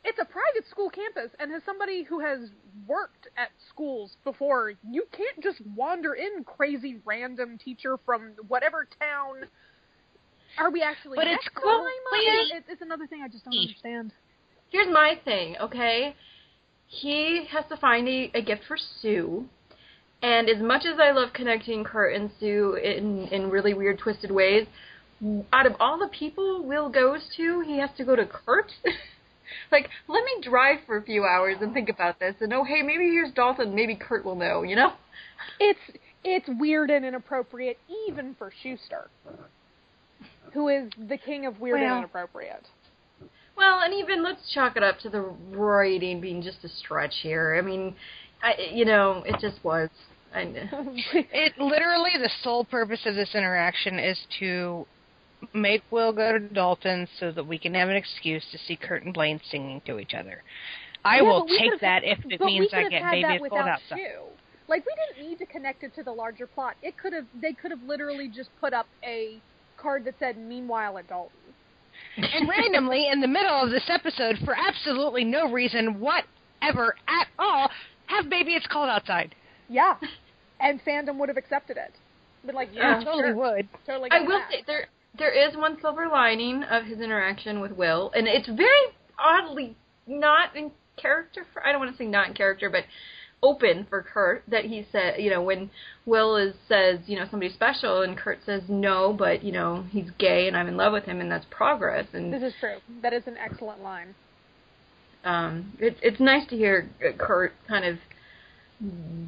it's a private school campus, and as somebody who has worked at schools before, you can't just wander in, crazy random teacher from whatever town. Are we actually? But it's cool. Lima? It's another thing I just don't understand. Here's my thing, okay? He has to find a, a gift for Sue. And as much as I love connecting Kurt and Sue in, in really weird, twisted ways, out of all the people Will goes to, he has to go to Kurt? like, let me drive for a few hours and think about this. And oh, hey, maybe here's Dalton. Maybe Kurt will know, you know? It's it's weird and inappropriate even for Schuester, who is the king of weird and inappropriate. Well, and even let's chalk it up to the writing being just a stretch here. I mean, I, you know, it just was. I, It literally the sole purpose of this interaction is to make Will go to Dalton so that we can have an excuse to see Kurt and Blaine singing to each other. I Yeah, will take that if it means I get baby that it's without outside. Shu. Like we didn't need to connect it to the larger plot. It could have they could have literally just put up a card that said "Meanwhile at Dalton." And randomly in the middle of this episode, for absolutely no reason whatever at all, have baby it's cold outside. Yeah, and fandom would have accepted it. Been like, Yeah, yeah, totally sure, would. totally. I will that. say there there is one silver lining of his interaction with Will, and it's very oddly not in character. For, I don't want to say not in character, but open for Kurt that he said, you know, when Will is says, you know, somebody special, and Kurt says no, but you know he's gay and I'm in love with him, and that's progress. And This is true. That is an excellent line. um, it, it's nice to hear Kurt kind of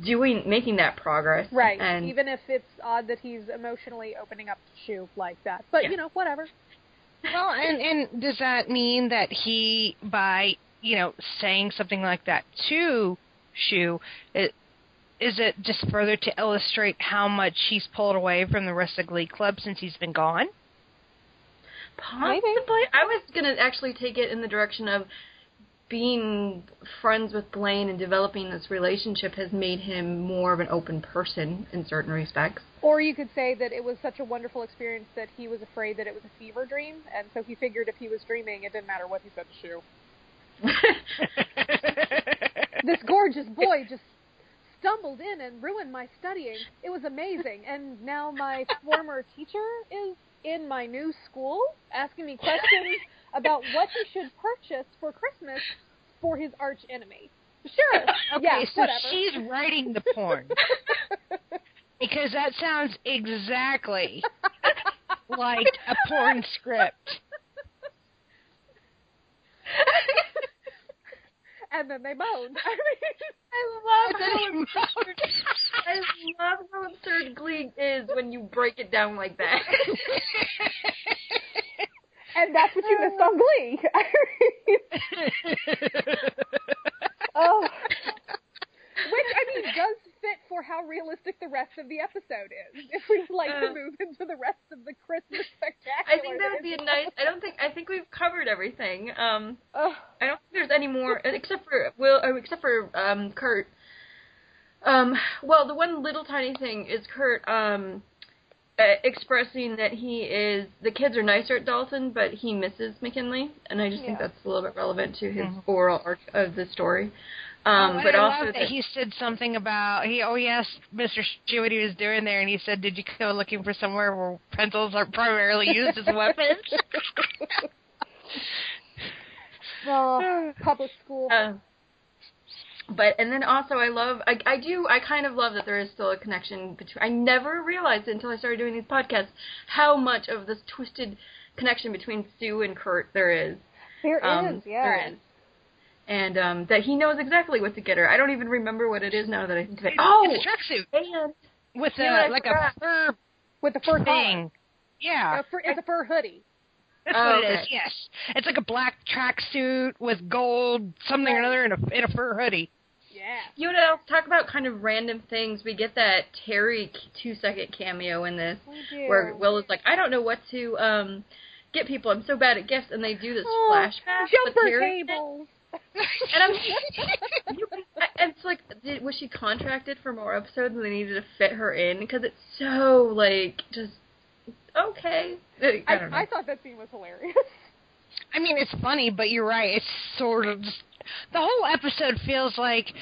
doing making that progress. Right. And Even if it's odd that he's emotionally opening up to Shu like that, but Yeah. you know, whatever. Well, and and does that mean that he, by you know saying something like that to Shu, it, is it just further to illustrate how much he's pulled away from the rest of Glee Club since he's been gone? Possibly. I was gonna actually take it in the direction of being friends with Blaine and developing this relationship has made him more of an open person in certain respects. Or you could say that it was such a wonderful experience that he was afraid that it was a fever dream, and so he figured if he was dreaming, it didn't matter what he said to Shu. This gorgeous boy just stumbled in and ruined my studying. It was amazing, and now my former teacher is in my new school asking me questions about what he should purchase for Christmas for his arch enemy. Sure. Okay, yeah, so whatever. she's writing the porn. because that sounds exactly like a porn script. and then they moaned. I mean, I love how he moaned. I love how absurd Glee is when you break it down like that. and that's what you missed on Glee. I mean, oh. Which I mean does fit for how realistic the rest of the episode is. If we'd like to Uh. move into the rest of the Christmas spectacular. I think that would be a nice. I don't think. I think we've covered everything. Um. I don't think there's any more except for Will, uh, except for um Kurt. Um, well, the one little tiny thing is Kurt um uh, expressing that he is the kids are nicer at Dalton, but he misses McKinley, and I just think that's a little bit relevant to his Mhm. oral arc of the story. Oh, Um, and but I also love that he said something about he. Oh, he asked Mr. Shea what he was doing there, and he said, "Did you go looking for somewhere where pencils are primarily used as weapons?" well, public school. Uh, but and then also I love I I do I kind of love that there is still a connection between I never realized until I started doing these podcasts how much of this twisted connection between Sue and Kurt there is. There is, Um, yeah. There is. And um that he knows exactly what to get her. I don't even remember what it is now that I think of it. Oh, it's a tracksuit and with You know what like a fur With the fur collar. thing. Yeah, A fur, it's a fur hoodie. that's Oh, what it is. okay. Yes, it's like a black tracksuit with gold something or another in a in a fur hoodie. Yeah. you know talk about kind of random things. We get that Terry two second cameo in this. We where Will is like, I don't know what to um get people. I'm so bad at gifts, and they do this Oh, flashback. with Jumper Terry. tables. And I'm, and it's like, did, was she contracted for more episodes, and they needed to fit her in because it's so like just okay. I, I. I thought that scene was hilarious. I mean, it's funny, but you're right. It's sort of just, the whole episode feels like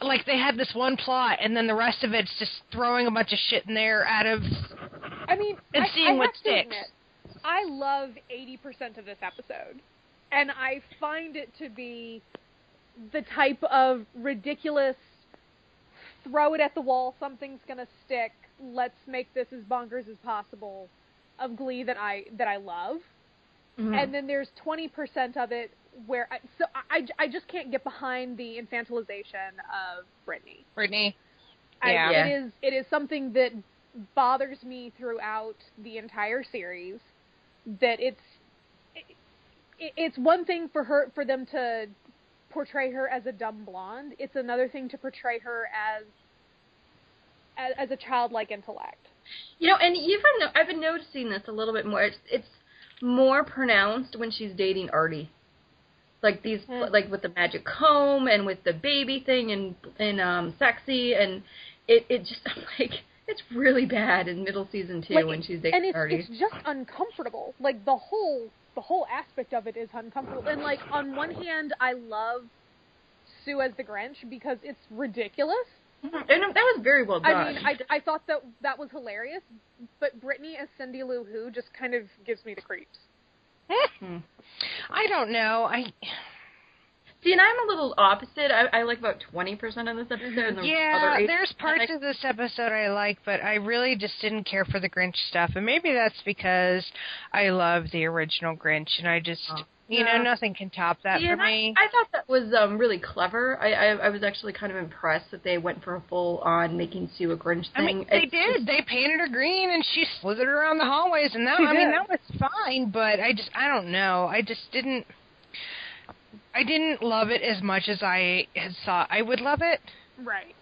like they had this one plot, and then the rest of it's just throwing a bunch of shit in there out of. I mean, And I, seeing I what have to sticks. admit, I love 80% of this episode. And I find it to be the type of ridiculous throw it at the wall, something's going to stick, let's make this as bonkers as possible of glee that I that I love. Mhm. And then there's 20% of it where I, so I, I just can't get behind the infantilization of Brittany. Brittany. I- Yeah. It is it is something that bothers me throughout the entire series. That it's it, it's one thing for her for them to portray her as a dumb blonde. It's another thing to portray her as as, as a childlike intellect. You know, and even I've been noticing this a little bit more. It's, it's more pronounced when she's dating Artie. Like these, Hmm. like with the magic comb and with the baby thing and and um sexy and it it just I'm like it's really bad in middle season two Like, when she's dating and it's Artie. it's just uncomfortable. Like the whole the whole aspect of it is uncomfortable. And like on one hand, I love Sue as the Grinch because it's ridiculous. Mhm. And that was very well done. I mean, I, I thought that that was hilarious, but Brittany as Cindy Lou Who just kind of gives me the creeps. I don't know. I See, and I'm a little opposite. I, I like about twenty percent of this episode. And the yeah, other 80 there's parts of this episode I like, but I really just didn't care for the Grinch stuff, and maybe that's because I love the original Grinch, and I just, Oh. you know, nothing can top that Yeah, for and I- me. I, thought that was um, really clever. I, I I was actually kind of impressed that they went for a full on making Sue a Grinch I thing. mean, they It's- did. They painted her green, and she slithered around the hallways, and that She I mean that was fine. But I just, I don't know. I just didn't. I didn't love it as much as I had thought I would love it. Right.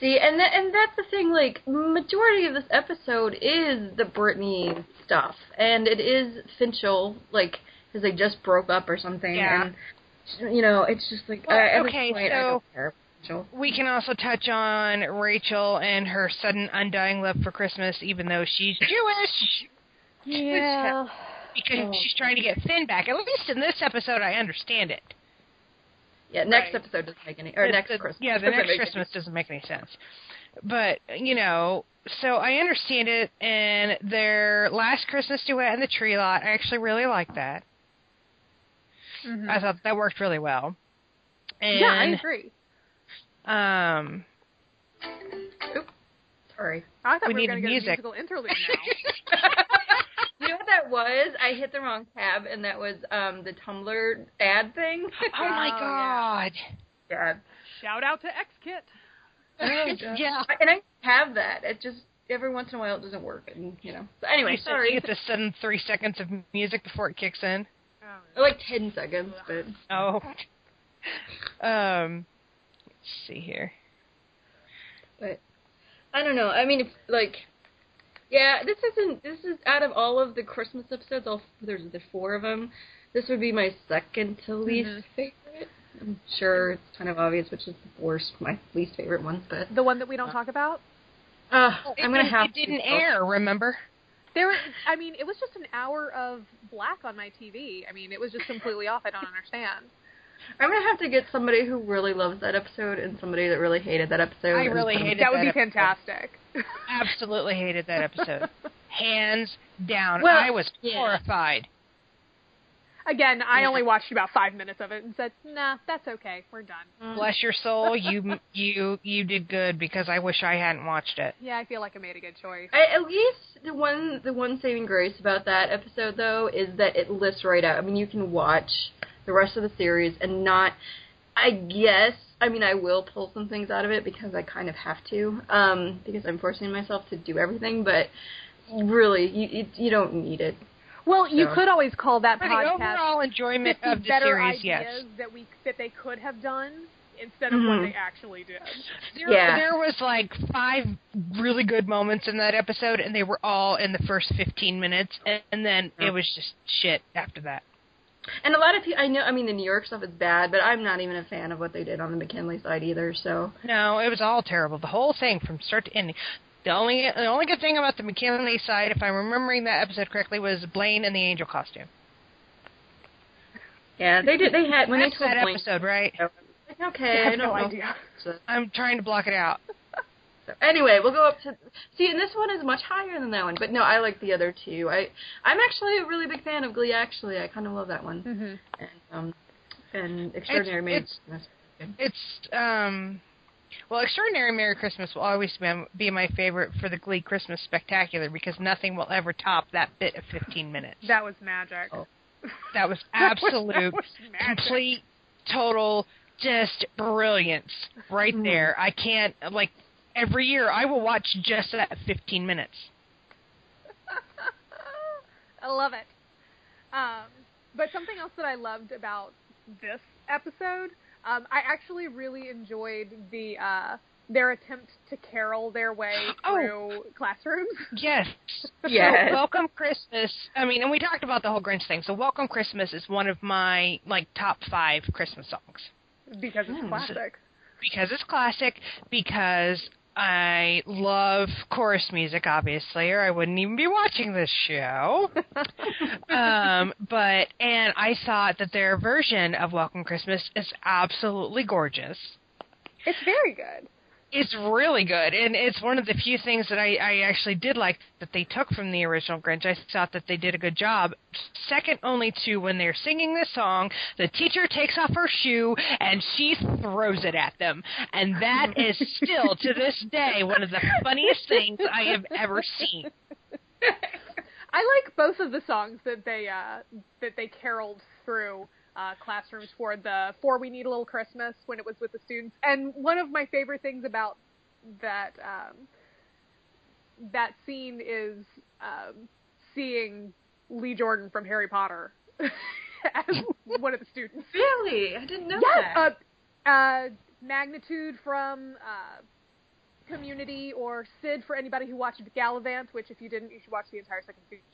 See, and that, and that's the thing. Like, majority of this episode is the Brittany stuff, and it is Finchel, like, because they just broke up or something. Yeah. And you know, it's just like Well, uh, okay, point, so- don't care. Finchel. We can also touch on Rachel and her sudden undying love for Christmas, even though she's Jewish. Yeah. Because Oh. she's trying to get Finn back. At least in this episode, I understand it. Yeah, next Right. episode doesn't make any, or The- next the- Christmas. Yeah, the doesn't next make any Christmas doesn't make any sense. But you know, so I understand it. And their last Christmas duet in the tree lot, I actually really like that. Mhm. I thought that worked really well. yeah, I And agree. um, Sorry. I thought We we, need were going to get music. a musical interlude now. You know what that was? I hit the wrong tab, and that was um the Tumblr ad thing. Oh my Oh, yeah. god. yeah. Shout out to XKit. yeah. And I have that. It just every once in a while it doesn't work, and you know. So anyway, You sorry. You get the sudden three seconds of music before it kicks in. Oh, Like ten seconds, but Oh. Um. Let's see here. but I don't know. I mean, if, like, yeah, this isn't. This is out of all of the Christmas episodes. All there's the four of them. This would be my second to least Mhm. favorite. I'm sure it's kind of obvious which is the worst, my least favorite ones, but The one that we don't talk about? uh, It I'm gonna have It didn't to. air. Remember? There, was- I mean, it was just an hour of black on my TV. I mean, it was just completely off. I don't understand. I'm gonna have to get somebody who really loves that episode and somebody that really hated that episode. I really hated That That would be episode. fantastic. Absolutely hated that episode. Hands down. Well, I was yeah. horrified. Again, I Yeah. only watched about five minutes of it and said, "Nah, that's okay. We're done." Mm. Bless your soul. You you you did good because I wish I hadn't watched it. Yeah, I feel like I made a good choice. I, at least the one the one saving grace about that episode though is that it lists right out. I mean, you can watch the rest of the series and not. I guess I mean I will pull some things out of it because I kind of have to um, because I'm forcing myself to do everything. But really, you you, you don't need it. Well, you could always call that For the podcast overall enjoyment of the better series, ideas yes. that we that they could have done instead of what Mhm. they actually did. There, Yeah. there was like five really good moments in that episode, and they were all in the first 15 minutes, and, and then it was just shit after that. And a lot of people, I know, I mean, the New York stuff is bad, but I'm not even a fan of what they did on the McKinley side either. So No, it was all terrible. The whole thing from start to ending. The only the only good thing about the McKinley side, if I'm remembering that episode correctly, was Blaine in the angel costume. yeah, they did. They had when That's they told that Blaine, episode, right? okay, I have no idea. I'm trying to block it out. So anyway, we'll go up to see, and this one is much higher than that one. But no, I like the other two. I I'm actually a really big fan of Glee. Actually, I kind of love that one. hmm And um, and Extraordinary Merry it's- Christmas. It's um, well, Extraordinary Merry Christmas will always be, be my favorite for the Glee Christmas Spectacular because nothing will ever top that bit of 15 minutes. That was magic. Oh. That was That was- absolute, that was magic. complete, total, just brilliance right Mhm. there. I can't like every year I will watch just that 15 minutes. I love it. Um, but something else that I loved about this episode, um, I actually really enjoyed the uh, their attempt to carol their way Oh. through classrooms. Yes. Yes. So, Welcome Christmas. I mean, and we talked about the whole Grinch thing. So Welcome Christmas is one of my like top 5 Christmas songs because it's Hmm. classic. because it's classic because I love chorus music obviously or I wouldn't even be watching this show. um but and I thought that their version of Welcome Christmas is absolutely gorgeous. It's very good. It's really good, and it's one of the few things that I, I actually did like that they took from the original Grinch. I thought that they did a good job. Second only to when they're singing this song, the teacher takes off her shoe and she throws it at them, and that is still to this day one of the funniest things I have ever seen. I like both of the songs that they uh, that they caroled through uh, classrooms for the "For We Need a Little Christmas" when it was with the students. And one of my favorite things about that um, that scene is um, seeing Lee Jordan from Harry Potter as one of the students. Really, I didn't know Yes, that. uh, uh, Magnitude from uh, Community or Sid for anybody who watched Galavant, which if you didn't, you should watch the entire second season.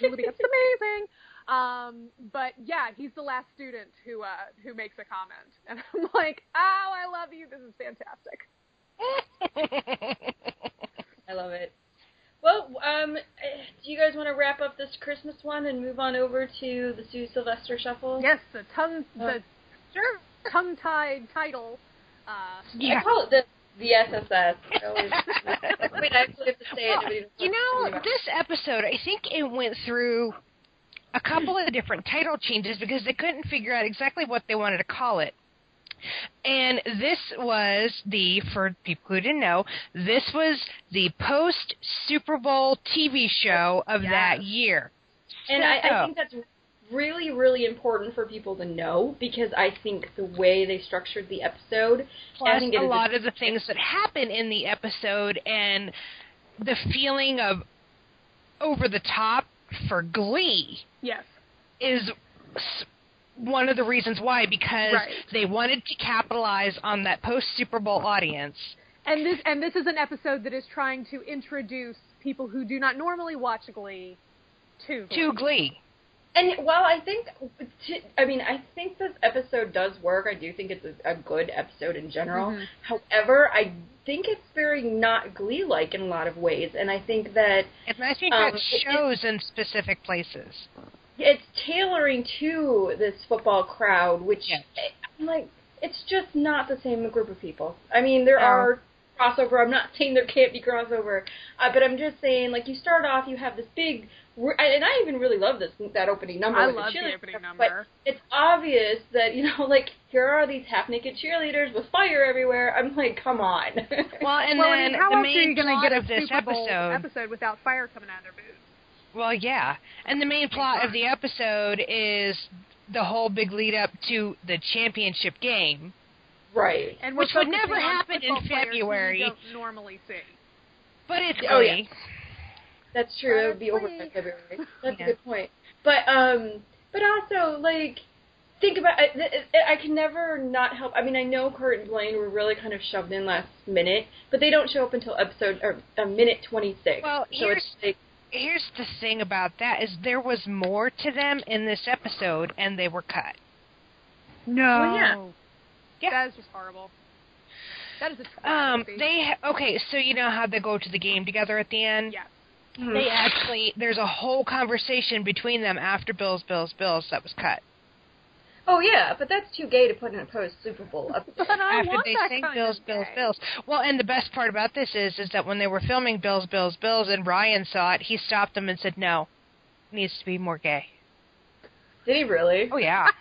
it's amazing. Um, but yeah, he's the last student who uh, who makes a comment, and I'm like, oh, I love you. This is fantastic. I love it. Well, um, do you guys want to wrap up this Christmas one and move on over to the Sue Sylvester Shuffle? Yes, the tongue Uh, the Sure. tongue tied title. Uh, I call it the the SSS. I always- Wait, I actually have to say it. Nobody knows You know, this episode, I think it went through a couple of different title changes because they couldn't figure out exactly what they wanted to call it. And this was the, for people who didn't know, this was the post Super Bowl TV show of Yes. that year. And I, I think that's really, really important for people to know because I think the way they structured the episode, I Plus a lot of the things that happen in the episode and the feeling of over the top for Glee Yes. is one of the reasons why because Right. they wanted to capitalize on that post Super Bowl audience. And this and this is an episode that is trying to introduce people who do not normally watch Glee to Glee. To Glee. And while I think, I mean, I think this episode does work. I do think it's a, a good episode in general. Mhm. However, I think it's very not Glee-like in a lot of ways, and I think that And I think Um, that it- shows in specific places. it's tailoring to this football crowd, which Yes. I'm like, it's just not the same group of people. I mean, there No. are crossover. I'm not saying there can't be crossover, uh, but I'm just saying, like, you start off, you have this big, and I even really love this that opening number. I love the cheerleader opening stuff, number. But it's obvious that you know, like, here are these half naked cheerleaders with fire everywhere. I'm like, come on. Well, and well, then I mean, how the else are you going to get a of this Super Bowl episode. episode without fire coming out of their boots? Well, yeah, and the main plot of the episode is the whole big lead up to the championship game. Right. And Which would never happen in football players who we February. don't normally see. But it's Oh, yeah. That's true. It would be over by February. That's Yeah. a good point. But um, but also like think about I, th- I can never not help. I mean, I know Kurt and Blaine were really kind of shoved in last minute, but they don't show up until episode or uh, minute twenty six. Well, so it's like Here's the thing about that is there was more to them in this episode, and they were cut. No. Well, yeah. Yeah. That is just horrible. That is a Um, travesty. they okay, so you know how they go to the game together at the end. Yes. They actually there's a whole conversation between them after Bills, Bills, Bills that was cut. oh yeah, but that's too gay to put in a post Super Bowl. But I after want they that sing kind Bills, of Bills, gay. Bills. Well, and the best part about this is, is that when they were filming Bills, Bills, Bills, and Ryan saw it, he stopped them and said, "No, it needs to be more gay." Did he really? Oh yeah.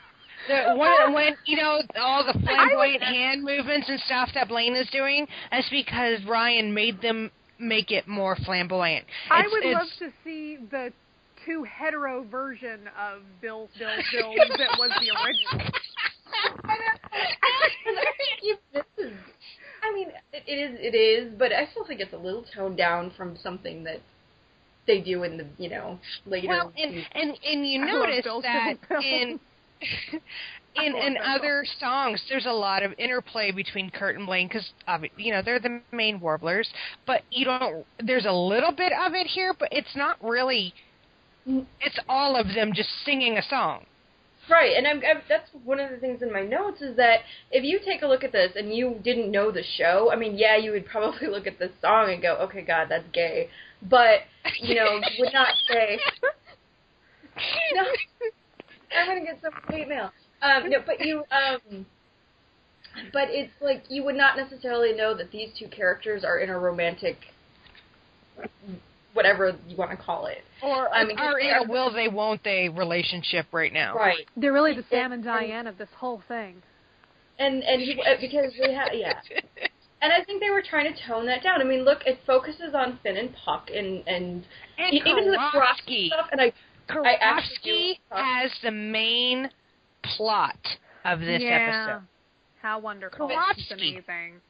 The, when, when you know all the flamboyant hand movements and stuff that Blaine is doing, that's because Ryan made them make it more flamboyant. I would it's- love to see the two hetero version of Bill Bill Bill that was the original. This is- I mean, it, it is. It is, but I still think it's a little toned down from something that they do in the you know later. Well, and and and you notice that Bills, Bills. in in in other songs, there's a lot of interplay between Kurt and Blaine because you know they're the main warblers, but you don't. There's a little bit of it here, but it's not really. It's all of them just singing a song. Right, and I'm, I'm, that's one of the things in my notes is that if you take a look at this and you didn't know the show, I mean, yeah, you would probably look at this song and go, okay, God, that's gay. But, you know, would not say, no, I'm going to get some hate mail. Um, no, but you, um, but it's like you would not necessarily know that these two characters are in a romantic, whatever you want to call it. Or I mean, are in a will they won't they relationship right now. Right. They're really the Sam and And- Diane of this whole thing. And and he, uh, because they have yeah, and I think they were trying to tone that down. I mean, look, it focuses on Finn and Puck and and, And even the cross Karofsky. stuff. And I I actually Karofsky do- has the main plot of this yeah. episode. How wonderful. Karofsky. It's amazing.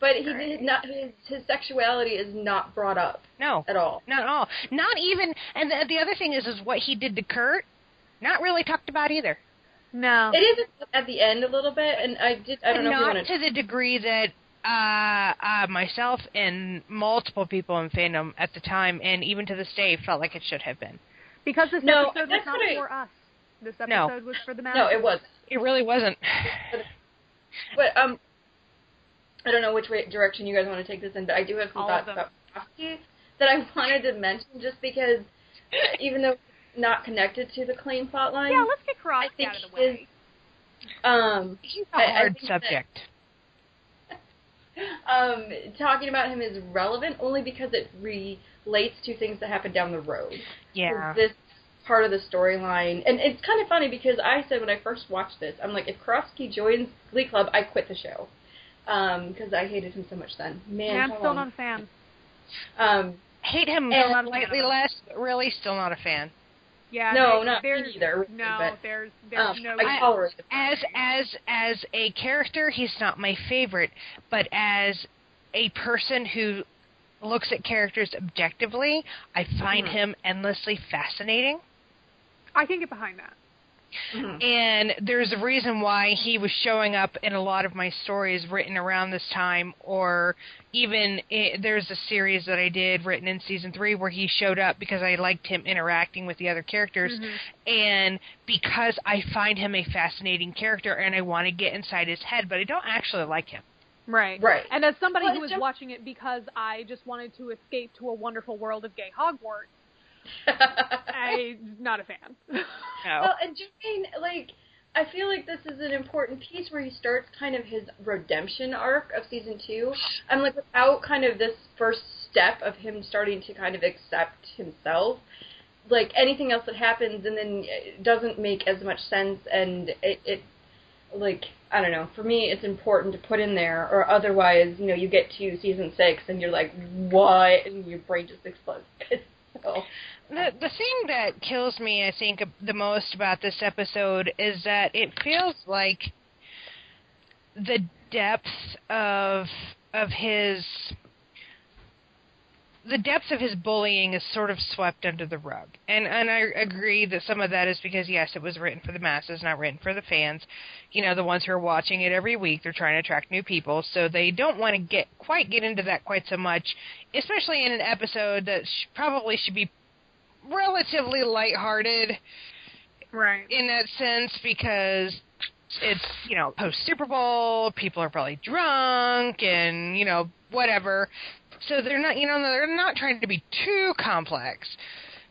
but he did not his his sexuality is not brought up No, at all. not at all. Not even. And the, the other thing is, is what he did to Kurt. Not really talked about either. No. It is at the end a little bit, and I did I don't know not want to the degree that uh, uh, myself and multiple people in fandom at the time, and even to this day, felt like it should have been. Because this No, episode was that's not I- for us. This episode No. was for the masses. No, it was. It really wasn't. But um, I don't know which way direction you guys want to take this in, but I do have some All thoughts about Karofsky that I wanted to mention, just because even though it's not connected to the Klaine plot line, Yeah, let's get Karofsky out of the he is- way. um, He's a I- I hard think that- subject. um, talking about him is relevant only because it relates to things that happen down the road. Yeah. This part of the storyline. And it's kind of funny because I said when I first watched this, I'm like, if Karofsky joins Glee Club, I quit the show because I hated him so much then. Man, Yeah, I'm still long- not a fan. Um, Hate him And- slightly less. Really, still not a fan. Yeah, No, they- not me either, really, No, but, there's there's um, no. I tolerate. As as as a character, he's not my favorite, but as a person who looks at characters objectively, I find Mhm. him endlessly fascinating. I can get behind that. Mhm. And there's a reason why he was showing up in a lot of my stories written around this time, or even i there's a series that I did written in season three where he showed up because I liked him interacting with the other characters, Mhm. and because I find him a fascinating character and I want to get inside his head, but I don't actually like him. Right. Right. And as somebody Well, who was just- watching it because I just wanted to escape to a wonderful world of gay Hogwarts, I'm not a fan. No. Well, and Jane, like, I feel like this is an important piece where he starts kind of his redemption arc of season two. I'm like, without kind of this first step of him starting to kind of accept himself, like anything else that happens and then it doesn't make as much sense, and it, it, like, I don't know. For me, it's important to put in there, or otherwise, you know, you get to season six and you're like, what? And your brain just explodes. so, The um, the thing that kills me, I think, the most about this episode is that it feels like the depth of of his the depths of his bullying is sort of swept under the rug. And and I agree that some of that is because yes, it was written for the masses, not written for the fans. You know, the ones who are watching it every week, they're trying to attract new people, so they don't want to get quite get into that quite so much, especially in an episode that sh- probably should be relatively lighthearted right. in that sense because it's you know post Super Bowl, people are probably drunk and you know whatever, so they're not you know they're not trying to be too complex.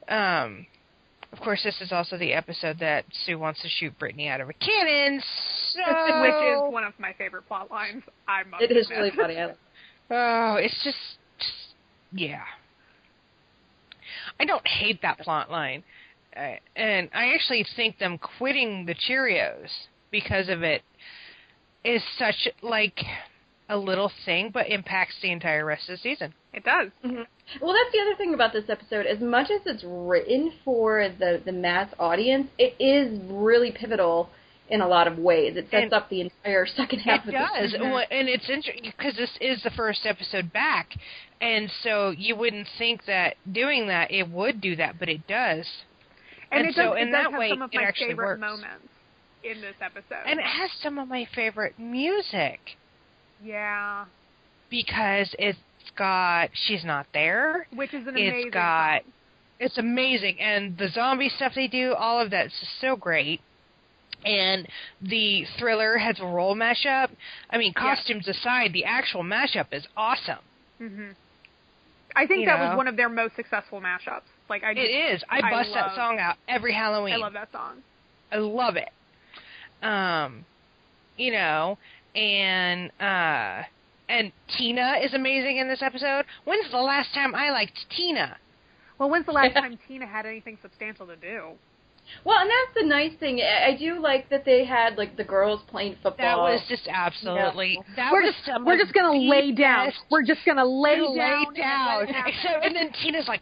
Um, of course, this is also the episode that Sue wants to shoot Brittany out of a cannon, so Which is one of my favorite plot lines. I must it is admit. really funny. I Oh, it's just, just yeah. I don't hate that plot line, uh, and I actually think them quitting the Cheerios because of it is such like a little thing, but impacts the entire rest of the season. It does. Mhm. Well, that's the other thing about this episode. As much as it's written for the the mass audience, it is really pivotal in a lot of ways. It sets And- up the entire second half It of the does, season. Well, and it's interesting because this is the first episode back, and so you wouldn't think that doing that it would do that, but it does. And, And it so does, in it that have way, some of it my actually favorite works. moments in this episode. And it has some of my favorite music. Yeah. because it's got she's not there. Which is an It's amazing got- song. It's amazing, and the zombie stuff they do, all of that's so great. And the thriller has a role mashup. I mean, Yeah. costumes aside, the actual mashup is awesome. hmm I think You that know. was one of their most successful mashups. Like I It just, is. I I bust that song out every Halloween. I love that song. I love it. Um, you know, and uh, and Tina is amazing in this episode. When's the last time I liked Tina? Well, when's the last time Tina had anything substantial to do? Well, and that's the nice thing. I I do like that they had like the girls playing football. That was just absolutely. That we're just some we're just gonna lay down. We're just gonna lay lay down. and down. let it and then Tina's like,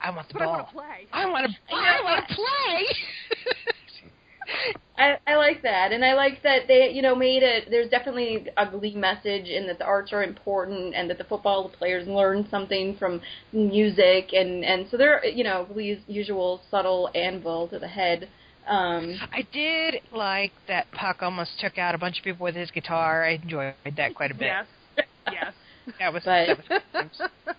"I want the but I ball. want to play. I want to. I want to play." I, I like that, and I like that they, you know, made it. There's definitely a Glee message in that the arts are important, and that the football players learn something from music, and and so they're, you know, Glee's usual subtle anvil to the head. Um, I did like that Puck almost took out a bunch of people with his guitar. I enjoyed that quite a bit. Yes. Yes. That was. But- that was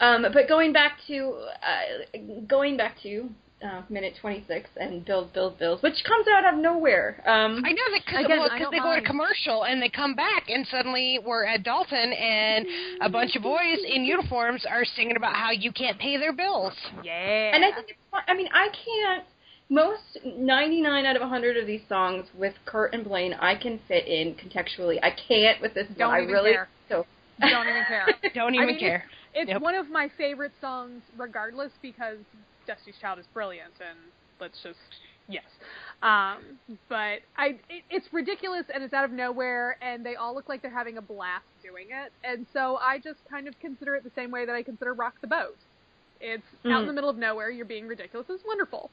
um, but going back to uh, going back to uh, minute 26 and Bills, Bills, Bills, which comes out of nowhere. Um, I know that because well, I 'cause don't they go to commercial and they come back and suddenly we're at Dalton and a bunch of boys in uniforms are singing about how you can't pay their bills. Yeah. And I think it's fun. I mean, I can't. Most 99 out of 100 of these songs with Kurt and Blaine, I can fit in contextually. I can't with this Don't one. I even really care. so. don't even care. Don't I even mean, care. It's Nope. one of my favorite songs, regardless, because Destiny's Child is brilliant, and let's just yes. Um, but I, it, it's ridiculous and it's out of nowhere, and they all look like they're having a blast doing it, and so I just kind of consider it the same way that I consider Rock the Boat. It's out in Mm. the middle of nowhere. You're being ridiculous. It's wonderful.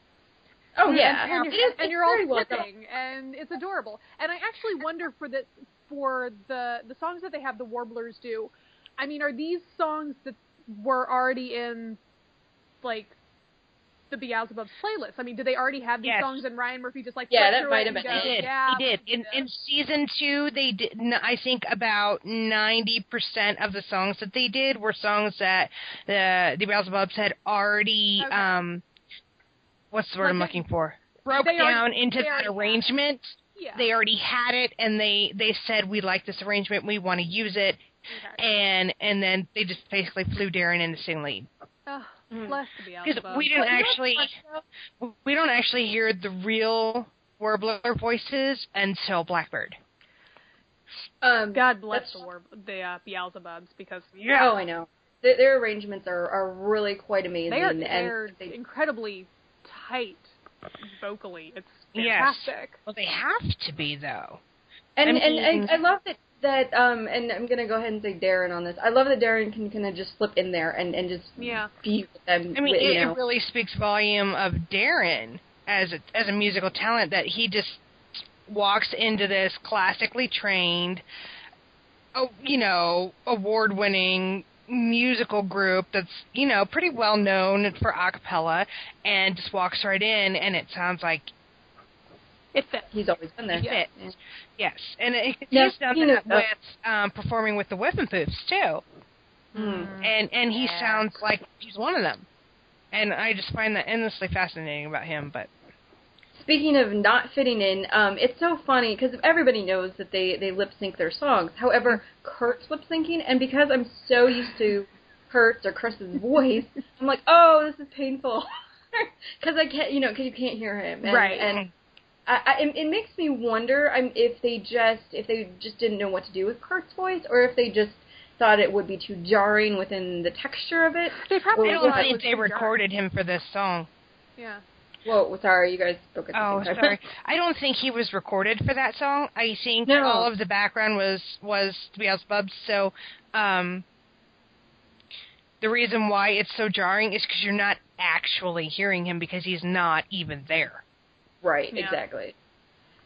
Oh yeah, and, and you're, and you're all flipping, and it's adorable. And I actually wonder for the for the the songs that they have the Warblers do. I mean, are these songs that were already in like the Beelzebub's playlist? I mean, did they already have these Yes. songs and Ryan Murphy just like Yeah, that might have been go. He did. Yeah, he did. In, in season two, they did. I think about ninety percent of the songs that they did were songs that the the Beelzebubs had already. Okay. Um, what's the word Like I'm they- looking for? Broke already- down into that already had it. arrangement. yeah. They already had it, and they they said we like this arrangement. We want to use it, okay. and and then they just basically flew Darren into sing lead. The Because Beelzebub. we don't But actually what's fun, though? we don't actually hear the real warbler voices until Blackbird. Um, God bless the war the uh, Beelzebubs because Oh, I know. Their, their arrangements are, are really quite amazing. They are and they're they, incredibly tight vocally. It's Yes. fantastic. Well, they have to be though. and, I mean- and I love that that um and I'm gonna go ahead and say Darren on this. I love that Darren can kind of just slip in there and and just Yeah. be with them. I mean, with, it, it really speaks volume of Darren as a, as a musical talent that he just walks into this classically trained, oh, you know, award-winning musical group that's you know pretty well known for a cappella and just walks right in and it sounds like It fits. He's always been there. Yeah. Yeah. yes and it, Yeah, he's done you know, that with um performing with the Whiffenpoofs too Mm. and and he Yeah. sounds like he's one of them and I just find that endlessly fascinating about him but Speaking of not fitting in, um, it's so funny because everybody knows that they they lip sync their songs. However, Kurt's lip syncing, and because I'm so used to Kurt's or Chris's voice, I'm like, oh, this is painful because I can't, you know, because you can't hear him, and, Right. And I, I, it, it makes me wonder um, if they just if they just didn't know what to do with Kurt's voice, or if they just thought it would be too jarring within the texture of it. They probably I Well, don't think they too dark. recorded him for this song. Yeah. Whoa, sorry, you guys spoke at the Oh, same time. sorry. I don't think he was recorded for that song. I think No. all of the background was was Beelzebub. So, um, the reason why it's so jarring is because you're not actually hearing him because he's not even there. Right, Yeah. exactly.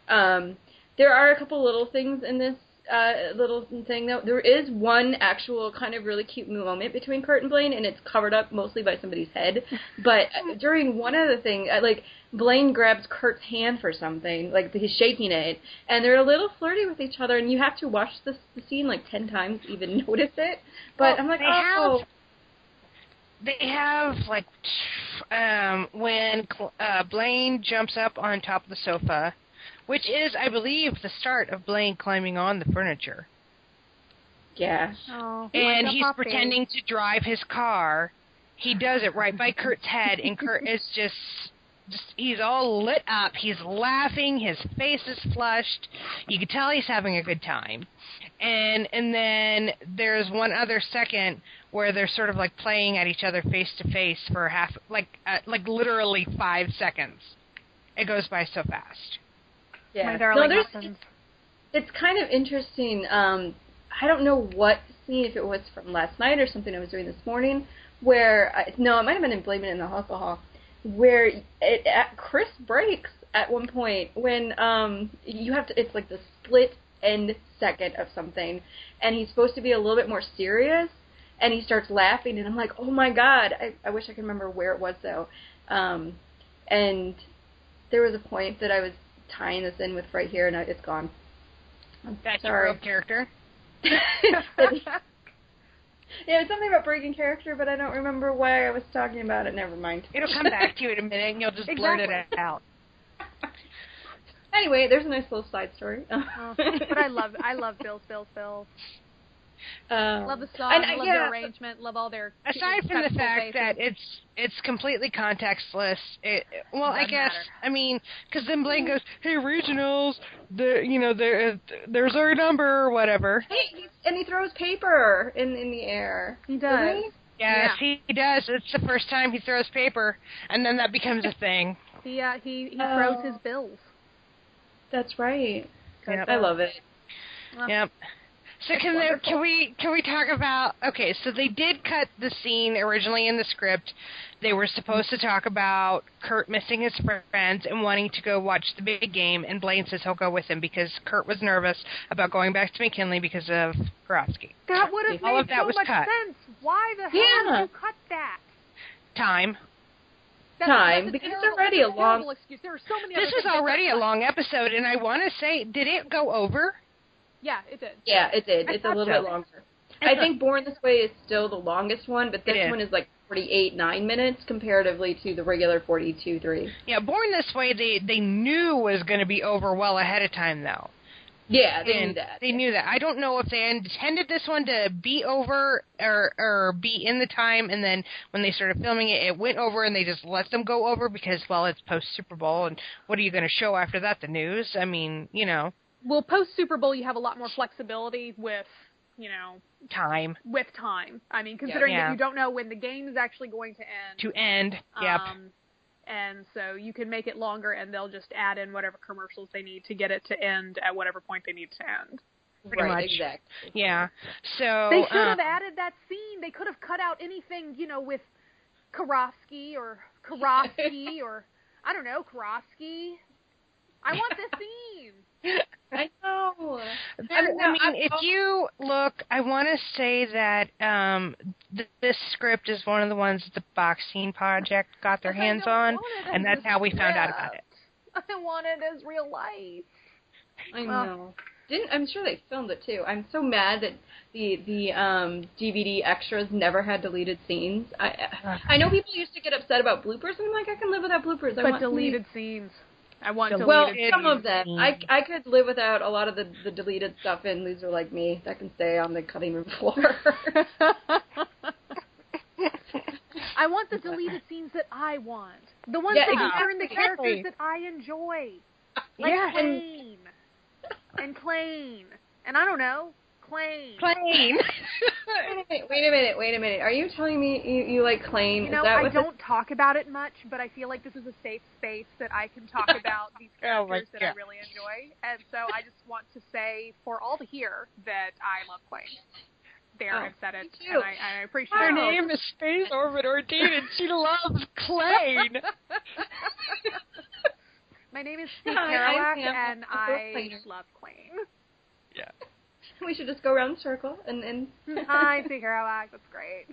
Um, there are a couple little things in this uh, little thing though. There is one actual kind of really cute moment between Kurt and Blaine, and it's covered up mostly by somebody's head. But uh, during one of the thing, uh, like Blaine grabs Kurt's hand for something, like he's shaking it, and they're a little flirty with each other, and you have to watch this the scene like ten times to even notice it. But Well, I'm like, they oh, have- They have like um when Cl- uh Blaine jumps up on top of the sofa, which is I believe the start of Blaine climbing on the furniture. yeah. Oh. and he's puppy. pretending to drive his car. He does it right by Kurt's head, and Kurt is just, just he's all lit up. He's laughing. His face is flushed. You can tell he's having a good time. And and then there's one other second where they're sort of like playing at each other face to face for half, like uh, like literally five seconds. It goes by so fast. Yeah. My no, darling there's, husband. it's kind of interesting. Um, I don't know what scene, if it was from last night or something I was doing this morning, where I, no, it might have been in Blame It on the Alcohol, where it, at, Chris breaks at one point when um you have to. It's like the split end second of something, and he's supposed to be a little bit more serious, and he starts laughing, and I'm like, oh my god! I, I wish I could remember where it was though, um, and there was a point that I was tying this in with right here, and I, it's gone. I'm That's sorry. your character. yeah, it's something about breaking character, but I don't remember why I was talking about it. Never mind. It'll come back to you in a minute, and you'll just blurt it out. anyway, there's a nice little side story. Oh, but I love I love Bill's Bill's Bill. Um, Love the song, and I- love yeah, the arrangement, love all their aside from the technical fact that it's it's completely contextless it well i Doesn't guess matter. i mean because then blaine goes hey regionals the you know there there's our number or whatever Hey, and he throws paper in in the air. he doesn't he? Yes, he does. It's the first time he throws paper, and then that becomes a thing. He uh, he he Oh. throws his bills. That's right. Yep. I love it. Well, Yep. So can there, can we can we talk about okay? So they did cut the scene originally in the script. They were supposed to talk about Kurt missing his friends and wanting to go watch the big game, and Blaine says he'll go with him because Kurt was nervous about going back to McKinley because of Karofsky. That would have All made of that so was much cut. sense. Why the hell Yeah. did you cut that? Time. That's, Time, that's a because it's already that's a long- excuse. There are so many. This other was already a long episode, and I want to say, did it go over? Yeah, it did. Yeah, it did. I It's a little so. bit longer. I think Born This Way is still the longest one, but this It is. one is like 48, 9 minutes comparatively to the regular 42, 3. Yeah, Born This Way, they they knew was going to be over well ahead of time, though. Yeah, they and knew that. They knew that. I don't know if they intended this one to be over or or be in the time, and then when they started filming it, it went over, and they just let them go over because well, it's post Super Bowl, and what are you going to show after that? The news? I mean, you know, Well, post Super Bowl, you have a lot more flexibility with, you know, time with time. I mean, considering Yeah. that you don't know when the game is actually going to end. to end. Yep. Um, and so you can make it longer, and they'll just add in whatever commercials they need to get it to end at whatever point they need to end. pretty right, much. exactly. yeah. So They should have um, added that scene. They could have cut out anything, you know, with Karofsky or Karofsky or I don't know, Karofsky. I want this scene. I know. There, I mean, I mean, I'm- if you look, I want to say that um, th- this script is one of the ones that the Boxing Project got their hands on, and that's how we found out about it. I want it as real life. I know. Didn't I'm sure they filmed it too. I'm so mad that the the um DVD extras never had deleted scenes. I I know people used to get upset about bloopers, and I'm like, I can live without bloopers. I But want deleted scenes. I want Deleted Well, some of them. I I could live without a lot of the the deleted stuff, and Loser like me that can stay on the cutting room floor. I want the deleted scenes that I want. The ones Yeah, that turn the characters that I enjoy. Like Yeah, and- Klaine. And Klaine. And I don't know. Klaine. Plain. wait a minute, wait a minute, wait a minute. Are you telling me you, you like Klaine? You know, Is that I don't talk about it much, but I feel like this is a safe space that I can talk about these Oh characters that I really enjoy. And so I just want to say for all to hear that I love Klaine. There, Oh, I've said it, and I, I appreciate Her it. name is Space Orbit Ordean, and she loves Klaine. My name is Steve Hi, and I love Klaine. yeah. we should just go around the circle and and. Hi, Steve Kerouac. That's great.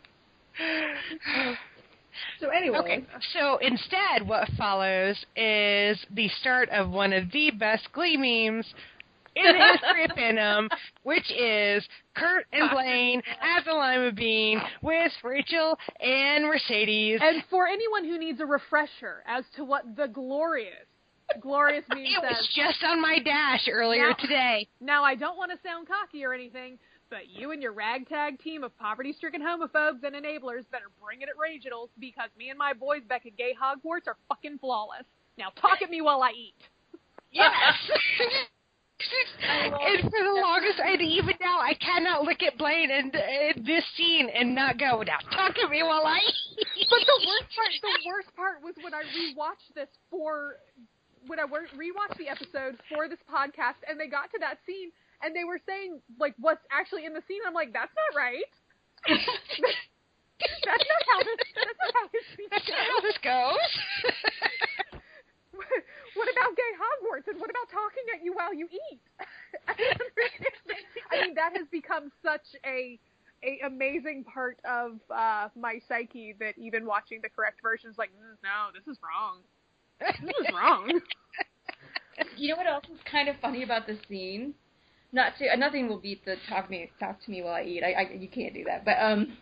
So anyway. Okay, so instead, what follows is the start of one of the best Glee memes in the history of fandom, which is Kurt and Blaine as a lima bean with Rachel and Mercedes. And for anyone who needs a refresher as to what the glorious, glorious meme It says, was just on my dash earlier Now- today. now I don't want to sound cocky or anything, but you and your ragtag team of poverty-stricken homophobes and enablers better bring it at regionals because me and my boys back at Gay Hogwarts are fucking flawless. Now talk at me while I eat. Yes. and for the longest, and even now, I cannot look at Blaine and uh, this scene and not go, now talk to me while I eat. But the worst part, the worst part was when I rewatched this for when I rewatched the episode for this podcast, and they got to that scene, and they were saying like what's actually in the scene. I'm like, that's not right. that's not how this. That's not how this That's not goes. how this goes. what about gay Hogwarts and what about talking at you while you eat? I mean, that has become such a a amazing part of uh, my psyche that even watching the correct version is like, mm, no, this is wrong. This is wrong. You know what else is kind of funny about this scene? Not to, nothing will beat the talk me talk to me while I eat. I, I you can't do that. But um,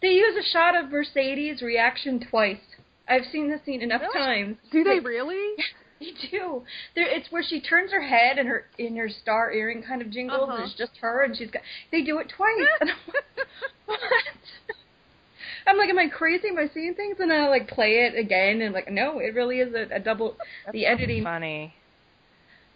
they use a shot of Mercedes' reaction twice. I've seen this scene enough Really? times. Do they really? They do. There, it's where she turns her head and her in her star earring kind of jingles. Uh-huh. It's just her, and she's got. They do it twice. And I'm like, what? I'm like, am I crazy? Am I seeing things? And I like play it again, and like, no, it really is a, a double. the editing. funny.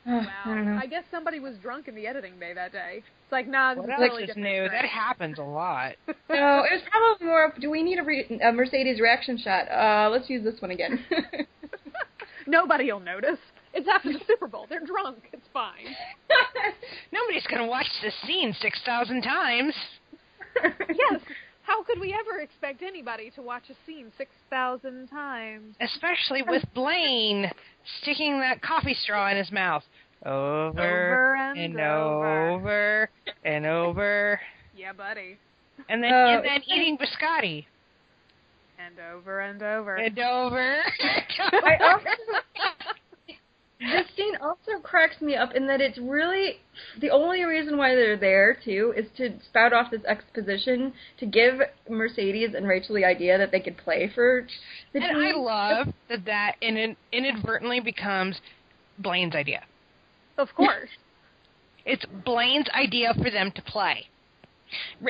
Ugh, Wow. I don't know. I guess somebody was drunk in the editing bay that day. It's like, nah, this What is else totally is different. new? That happens a lot. No, it was probably more. Do we need a, re- a Mercedes reaction shot? Uh, let's use this one again. Nobody will notice. It's after the Super Bowl. They're drunk. It's fine. Nobody's gonna watch this scene six thousand times. yes. How could we ever expect anybody to watch a scene 6,000 times? Especially with Blaine sticking that coffee straw in his mouth. Over, Over and and over. over and over. Yeah, buddy. And then Oh, and then eating biscotti. And over and over. And over. I also, this scene also cracks me up in that it's really the only reason why they're there too is to spout off this exposition to give Mercedes and Rachel the idea that they could play for the and I love that that in, inadvertently becomes Blaine's idea. of course. It's Blaine's idea for them to play.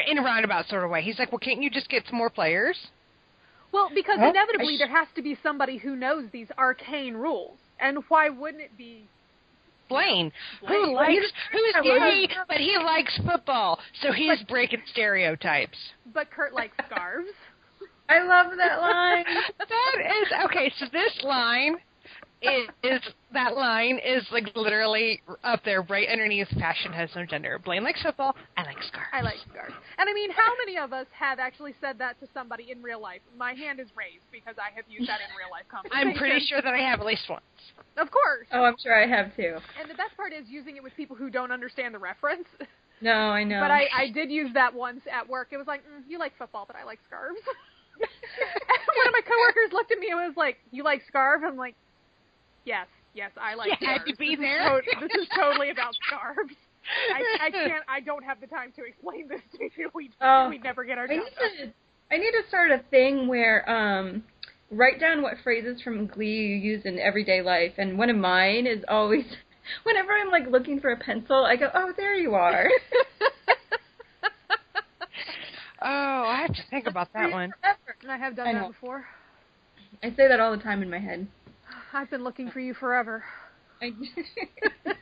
In a roundabout sort of way. He's like, well, can't you just get some more players? Well, because Oh, inevitably sh- there has to be somebody who knows these arcane rules. And why wouldn't it be Blaine, Blaine. who likes, who's Yeah, well, gay, but he likes football, so he's breaking stereotypes. but Kurt likes scarves? I love that line. That is okay. So this line is, is that line is like literally up there, right underneath. Fashion has no gender. Blaine likes football. I like scarves. I like scarves. And I mean, how many of us have actually said that to somebody in real life? My hand is raised because I have used that in real life conversations. I'm pretty sure that I have at least once. Of course. oh, I'm sure I have too. And the best part is using it with people who don't understand the reference. No, I know. But I, I did use that once at work. It was like, mm, you like football, but I like scarves. and one of my coworkers looked at me and was like, you like scarves? I'm like, yes, yes, I like You had scarves. to be this there. Is to- this is totally about scarves. I, I can't. I don't have the time to explain this to you. We Oh. we never get our I need to I need to start a thing where um write down what phrases from Glee you use in everyday life and one of mine is always whenever I'm like looking for a pencil, I go, Oh, there you are. Oh, I have to think about that one. And I have done I that before. I say that all the time in my head. I've been looking for you forever. I, and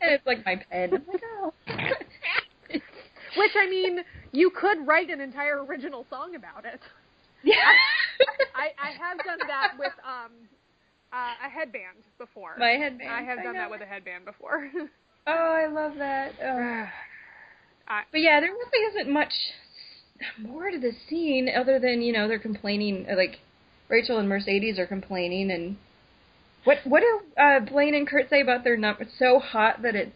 it's like my pen. Like, oh. Which I mean, you could write an entire original song about it. yeah. I, I have done that with um uh, a headband before. my headband. I have done know. that with a headband before. Oh, I love that. Oh. I, But yeah, there really isn't much more to the scene other than you know they're complaining. Like Rachel and Mercedes are complaining, and what what do uh, Blaine and Kurt say about their number? It's so hot that it's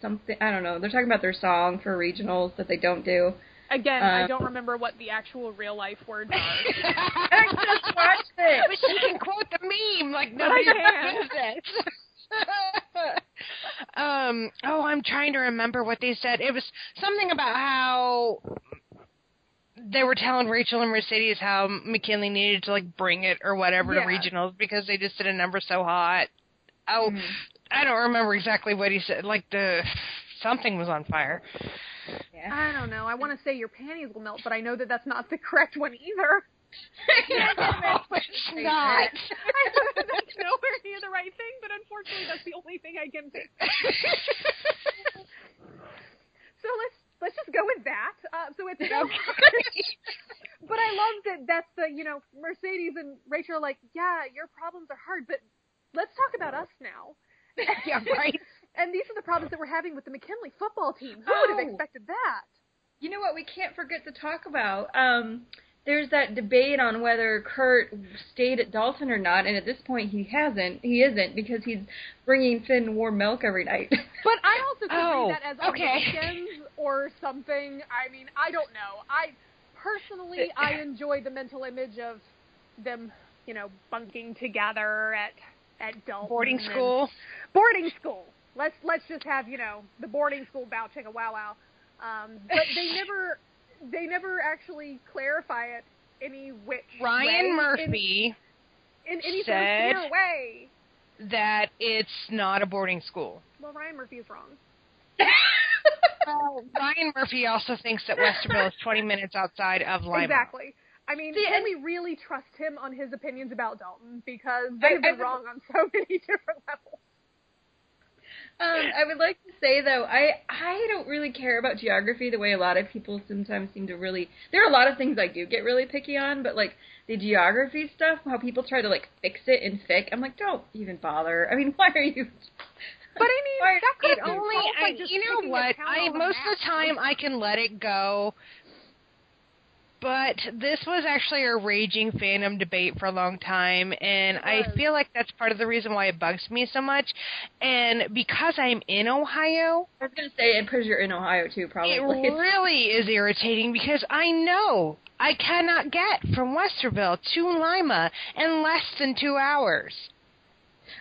something. I don't know. They're talking about their song for regionals that they don't do. again, I Um, don't remember what the actual real life words are. I just watched it. But she can quote the meme like But I nobody can. does it. um. Oh, I'm trying to remember what they said. It was something about how they were telling Rachel and Mercedes how McKinley needed to like bring it or whatever Yeah. to regionals because they just did a number so hot. Oh, Mhm. I don't remember exactly what he said. Like the something was on fire. Yeah. I don't know. I want to say your panties will melt, but I know that that's not the correct one either. No, it's not. I know that that's nowhere near the right thing, but unfortunately, that's the only thing I can think. So let's let's just go with that. Uh, so it's okay. but I love that that's the you know Mercedes and Rachel are like yeah your problems are hard, but let's talk about us now. yeah, right. And these are the problems that we're having with the McKinley football team. Who would have Oh. expected that? You know what we can't forget to talk about? Um, there's that debate on whether Kurt stayed at Dalton or not, and at this point he hasn't. He isn't because he's bringing Finn warm milk every night. But I also could Oh, read that as on okay. the weekends or something. I mean, I don't know. I personally I enjoy the mental image of them, you know, bunking together at at Dalton Boarding school. boarding school. Let's let's just have you know the boarding school bow a wow wow. Um, but they never they never actually clarify it any which way, Ryan in- Murphy in, any sort of said- way. that it's not a boarding school. Well, Ryan Murphy is wrong. Well, oh. Ryan Murphy also thinks that Westerville is 20 minutes outside of Lima. Exactly. I mean, See, can and- we really trust him on his opinions about Dalton? Because they've I been wrong on so many different levels. Um, I would like to say though, I I don't really care about geography the way a lot of people sometimes seem to really. There are a lot of things I do get really picky on, but like the geography stuff, how people try to like fix it in fic, I'm like, don't even bother. I mean, why are you? But I mean, Why- that could It only, I, you know what? I most of the time I can let it go. But this was actually a raging fandom debate for a long time, and I feel like that's part of the reason why it bugs me so much. And because I'm in Ohio, I was gonna say it because you're in Ohio too, probably. it really is irritating because I know I cannot get from Westerville to Lima in less than two hours.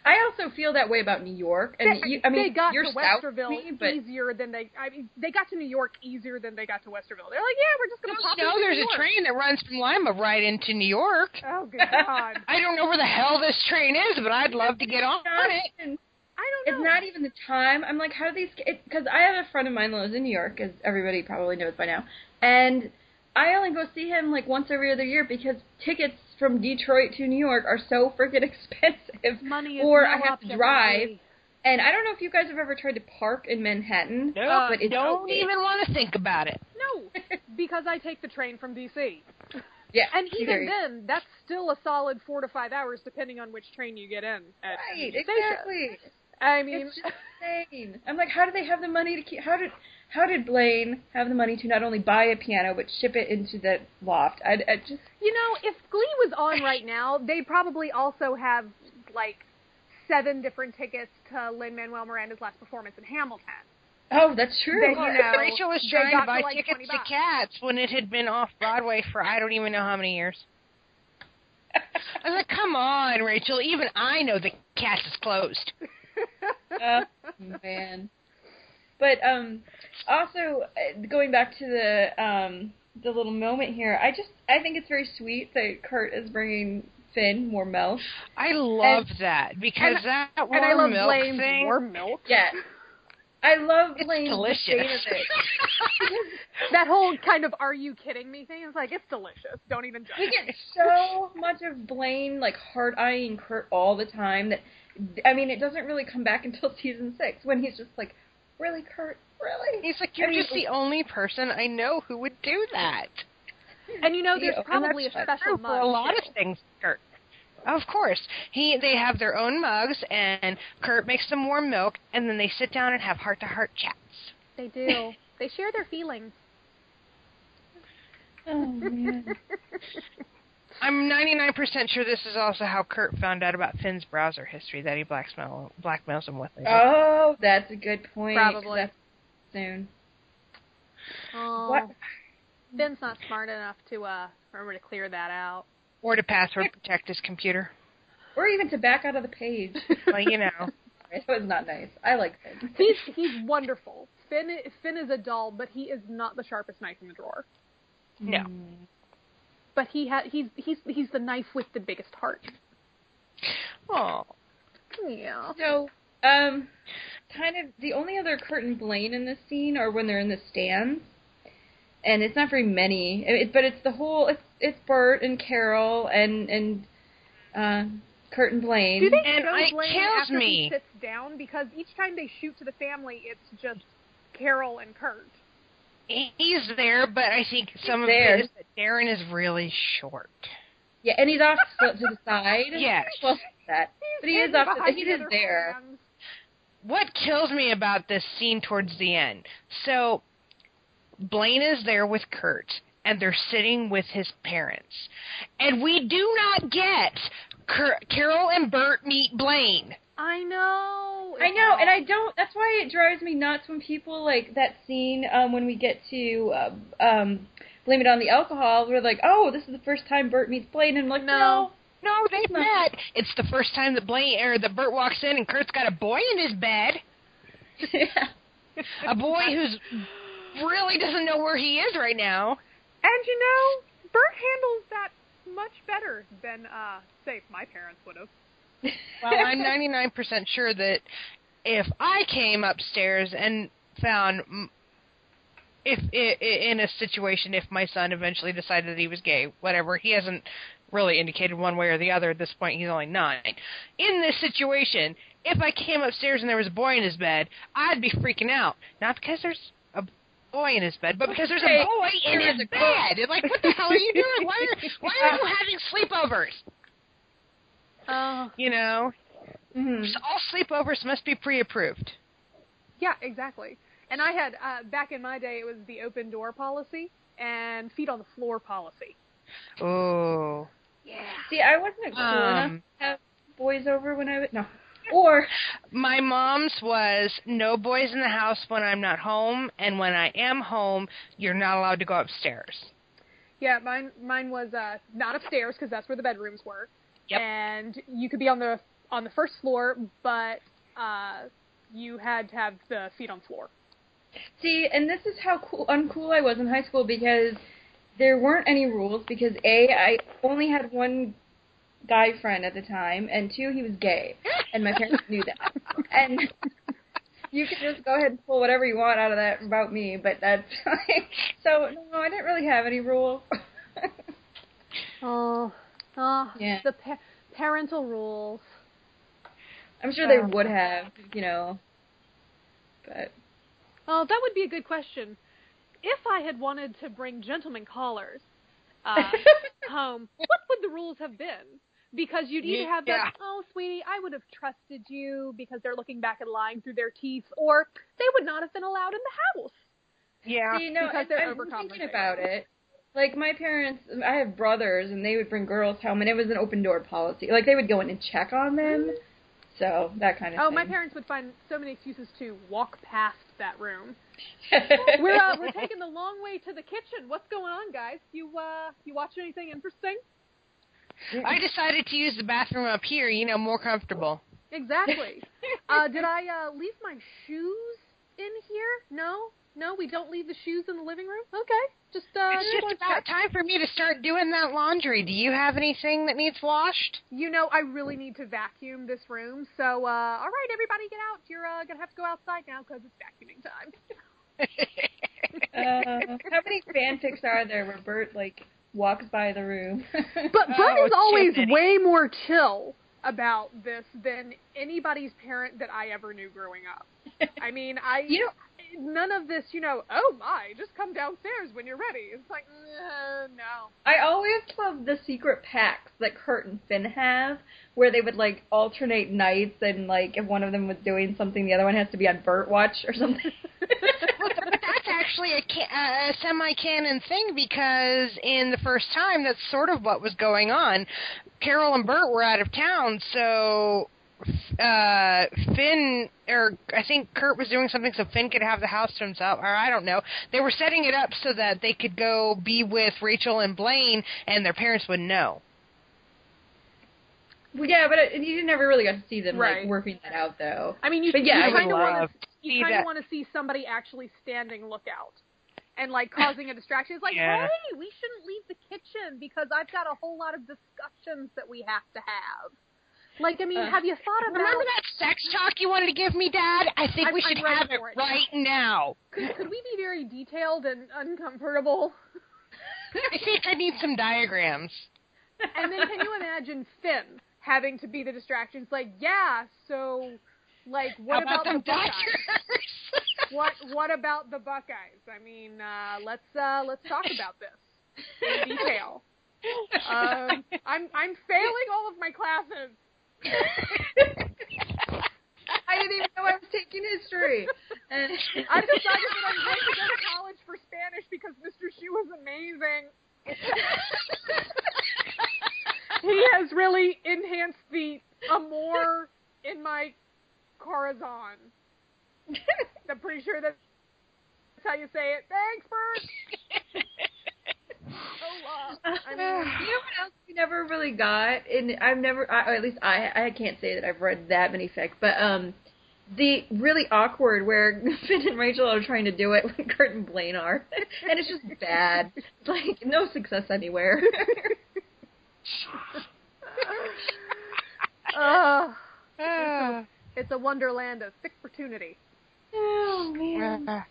I also feel that way about New York, and they, you, I mean, they got you're to south Westerville of me, but easier than they. I mean, they got to New York easier than they got to Westerville. They're like, yeah, we're just gonna pop No, into there's New a York. train that runs from Lima right into New York. Oh God! I don't know where the hell this train is, but I'd love to get on it. I don't It's not even the time. I'm like, how do these? Because I have a friend of mine that lives in New York, as everybody probably knows by now, and I only go see him like once every other year because tickets from Detroit to New York are so freaking expensive. Money is or no I have to drive. of. And I don't know if you guys have ever tried to park in Manhattan, No, but it's don't even want to think about it. No, because I take the train from DC, yeah. and even then, that's still a solid four to five hours, depending on which train you get in. At right, each station. exactly. I mean, It's just insane. I'm like, how do they have the money to keep? How did how did Blaine have the money to not only buy a piano but ship it into the loft? I, I just You know, if Glee was on right now, they'd probably also have like seven different tickets to Lin Manuel Miranda's last performance in Hamilton. oh, that's true. That, you know, Rachel was they trying got to buy like, tickets to bucks. Cats when it had been off Broadway for I don't even know how many years. I was like, come on, Rachel. Even I know the Cats is closed. oh man. But um, also uh, going back to the um the little moment here, I just I think it's very sweet that Kurt is bringing Finn more milk. I love that because and- that warm and I love milk Blaine's thing. warm milk. Yeah. I love it's Blaine's delicious. disdain of it. That whole kind of "Are you kidding me?" thing is like it's delicious. Don't even judge. we get so much of Blaine like hard eyeing Kurt all the time that I mean it doesn't really come back until season six when he's just like, Really, Kurt? Really? He's like, you're I mean, just the only person I know who would do that. And you know, there's Yeah, and probably a special mug for a lot too. of things, Kurt. Of course, he they have their own mugs, and Kurt makes them warm milk, and then they sit down and have heart to heart chats. They do. they share their feelings. Oh man. I'm 99% sure this is also how Kurt found out about Finn's browser history that he blackmail, blackmails him with. later. Oh, that's a good point. Probably. That's soon. Oh, What? Ben's not smart enough to uh remember to clear that out. Or to password protect his computer. Or even to back out of the page. Well, you know. that was not nice. I like Finn. He's he's wonderful. Finn i- Finn is a doll, but he is not the sharpest knife in the drawer. No. But he ha- he's he's he's the knife with the biggest heart. Oh. Yeah. So, um, kind of the only other Kurt and Blaine in this scene are when they're in the stands, and it's not very many. It, but it's the whole. It's it's Burt and Carole and and uh, Kurt and Blaine. Do they And show it Blaine kills after me. he sits down? Because each time they shoot to the family, it's just Carole and Kurt. He's there, but I think some of there. it is that Darren is really short. Yeah, and he's off to, the side. Yes. Well, that. But he is off. To, he the is there. fans. What kills me about this scene towards the end? So, Blaine is there with Kurt, and they're sitting with his parents, and we do not get Car- Carole and Burt meet Blaine. I know. I know, and I don't. That's why it drives me nuts when people like that scene um, when we get to uh, um, blame it on the alcohol. We're like, oh, this is the first time Burt meets Blaine, and I'm like, No. No, they've met. It's the first time that Blaine or that Burt walks in, and Kurt's got a boy in his bed. yeah. A boy who's really doesn't know where he is right now. And you know, Burt handles that much better than, uh, say, my parents would have. Well, I'm 99% sure that if I came upstairs and found if i- i- in a situation if my son eventually decided that he was gay, whatever, he hasn't really indicated one way or the other. At this point, he's only nine. In this situation, if I came upstairs and there was a boy in his bed, I'd be freaking out. Not because there's a boy in his bed, but because there's a boy in his bed. Like, what the hell are you doing? Why are, why are you having sleepovers? Oh, You know, Mhm. So all sleepovers must be pre-approved. yeah, exactly. And I had uh, back in my day, it was the open door policy and feet on the floor policy. Oh. Yeah. See, I wasn't cool enough Um, to have boys over when I was no. Or my mom's was no boys in the house when I'm not home, and when I am home, you're not allowed to go upstairs. Yeah, mine mine was uh, not upstairs because that's where the bedrooms were. Yep. And you could be on the on the first floor, but uh, you had to have the feet on floor. see, and this is how cool uncool I was in high school because there weren't any rules because a I only had one guy friend at the time, and two he was gay, and my parents knew that, and. You can just go ahead and pull whatever you want out of that about me, but that's like, so no, I didn't really have any rules. Oh, oh, Yeah. the pa- parental rules. I'm sure they would have, you know, but Oh, that would be a good question. If I had wanted to bring gentlemen callers uh, home, what would the rules have been? Because you'd either have Yeah. that, oh, sweetie, I would have trusted you because they're looking back and lying through their teeth, or they would not have been allowed in the house. Yeah. See, no, Because they're I'm thinking about it. Like my parents, I have brothers, and they would bring girls home, and it was an open door policy. Like they would go in and check on them, so that kind of. Oh, thing. my parents would find so many excuses to walk past that room. We're uh, we're taking the long way to the kitchen. What's going on, guys? You uh you watch anything interesting? I decided to use the bathroom up here, you know, more comfortable. Exactly. uh, did I uh, leave my shoes in here? No, no, we don't leave the shoes in the living room. Okay, just uh, it's just just wanna about check. time for me to start doing that laundry. Do you have anything that needs washed? You know, I really need to vacuum this room. So, uh, all right, everybody, get out. You're uh, gonna have to go outside now because it's vacuuming time. uh, how many fanfics are there where Burt like walks by the room? But Burt Oh, is always Jiminy. way more chill about this than anybody's parent that I ever knew growing up. I mean, I You know- none of this, you know. Oh my, just come downstairs when you're ready. It's like, uh, no. I always love the secret packs that Kurt and Finn have, where they would like alternate nights, and like if one of them was doing something, the other one has to be on Burt watch or something. that's actually a, ca- a semi-canon thing because in the first time, that's sort of what was going on. Carole and Burt were out of town, so uh Finn or I think Kurt was doing something so Finn could have the house to himself or I don't know. They were setting it up so that they could go be with Rachel and Blaine and their parents would know. Well, yeah, but it, you never really got to see them Right. like working that out, though. I mean, you, But yeah, you kind of want to to you see kind of want to see somebody actually standing lookout and like causing a distraction. It's like, Yeah. hey, we shouldn't leave the kitchen because I've got a whole lot of discussions that we have to have. Like, I mean, Uh, have you thought about? Remember that sex talk you wanted to give me, Dad? I think I'm- we should have it it right now. Could, could we be very detailed and uncomfortable? I think I need some diagrams. And then can you imagine Finn having to be the distraction? It's like, yeah, so like what How about, the Buckeyes? What what about the Buckeyes? I mean, uh, let's uh, let's talk about this in detail. Um, I'm I'm failing all of my classes. I didn't even know I was taking history. And I've decided that I'm going to go to college for Spanish because Mr. Schue is amazing. He has really enhanced the amor in my corazon. I'm pretty sure that's how you say it. Thanks, Burt. Oh, uh, I you know what else we never really got? And I've never, I, or at least I, I can't say that I've read that many fics, but um, the really awkward where Finn and Rachel are trying to do it when Kurt and Blaine are, and it's just bad. It's like no success anywhere. uh, Ah. it's a wonderland of fic opportunity. oh man.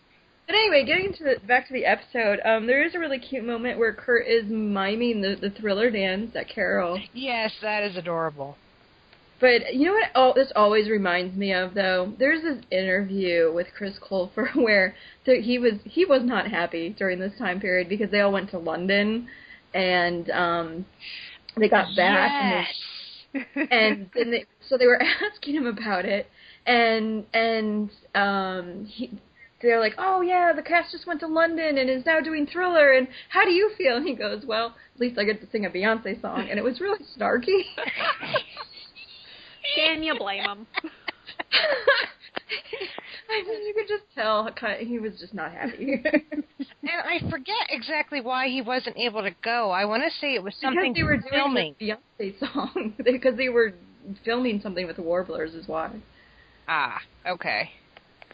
But anyway, getting into the, back to the episode, um, there is a really cute moment where Kurt is miming the, the thriller dance at Carole. Yes, that is adorable. But you know what? Oh, this always reminds me of though. There's this interview with Chris Colfer where th- he was he was not happy during this time period because they all went to London, and um, they got back and they and then they, so they were asking him about it, and and um, he, they're like, oh yeah, the cast just went to London and is now doing Thriller, and how do you feel? And he goes, well, at least I get to sing a Beyonce song, and it was really snarky. Can you blame him? I mean, you could just tell he was just not happy. And I forget exactly why he wasn't able to go. I want to say it was something because they were doing filming. the Beyonce song because they were filming something with the Warblers is why. Ah, okay.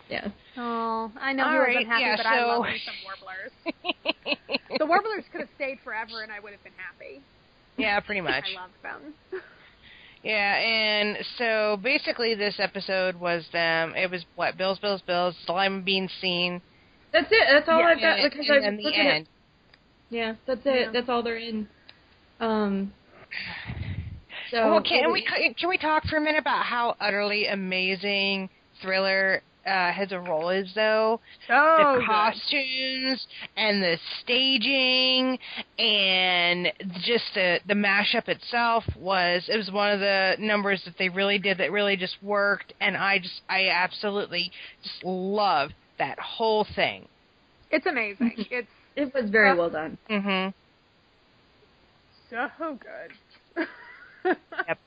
Yeah. Oh, I know All he right, wasn't happy, yeah, but I so- love me some warblers. The warblers could have stayed forever, and I would have been happy. yeah, pretty much. I love them. Yeah, and so basically this episode was them. It was what Bills, Bills, Bills, the lima bean scene, That's it. That's all Yeah, I've got and, because and I then was the looking at end. Yeah, that's it. Yeah. That's all they're in. Um. So well, can we can we talk for a minute about how utterly amazing Thriller uh, as a role is, though? Oh, the costumes and the staging and just the the mashup itself was it was one of the numbers that they really did that really just worked and I just I absolutely just love that whole thing. It's amazing. It's It was very Uh, well done. Mhm. so good. Yep.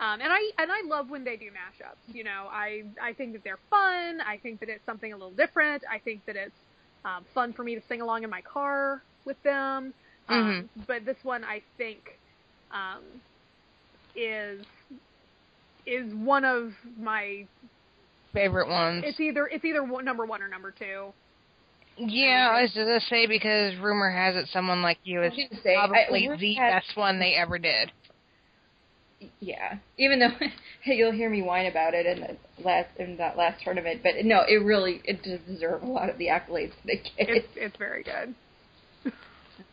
Um, and I and I love when they do mashups. You know, I I think that they're fun. I think that it's something a little different. I think that it's um, fun for me to sing along in my car with them. Um, But this one, I think, um, is is one of my. Favorite ones. It's either it's either one, number one or number two. yeah, I was gonna say because rumor has it someone like you is I was gonna say, I- probably the has- best one they ever did. Yeah. Even though you'll hear me whine about it in the last in that last tournament, but no, it really it does deserve a lot of the accolades they get. It's it's very good.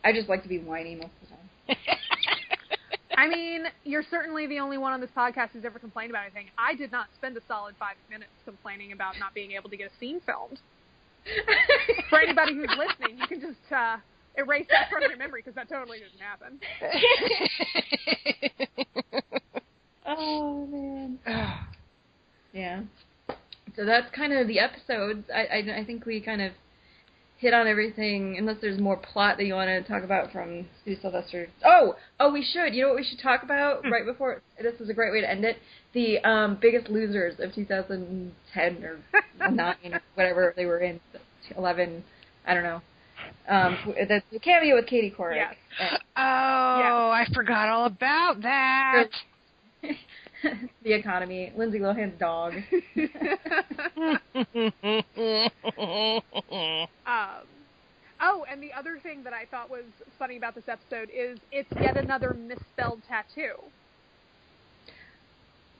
I just like to be whiny most of the time. I mean, you're certainly the only one on this podcast who's ever complained about anything. I did not spend a solid five minutes complaining about not being able to get a scene filmed. For anybody who's listening, you can just uh, erase that from your memory because that totally didn't happen. oh man. Yeah. So that's kind of the episodes. I, I I think we kind of hit on everything. Unless there's more plot that you want to talk about from Sue Sylvester. Oh, oh, we should. You know what we should talk about right before? This is a great way to end it. The um, biggest losers of 2010 or nine or whatever they were in. 11. I don't know. Um, the, the cameo with Katie Couric. Yes. Oh, I forgot all about that. the economy. Lindsay Lohan's dog. Um, oh, and the other thing that I thought was funny about this episode is it's yet another misspelled tattoo.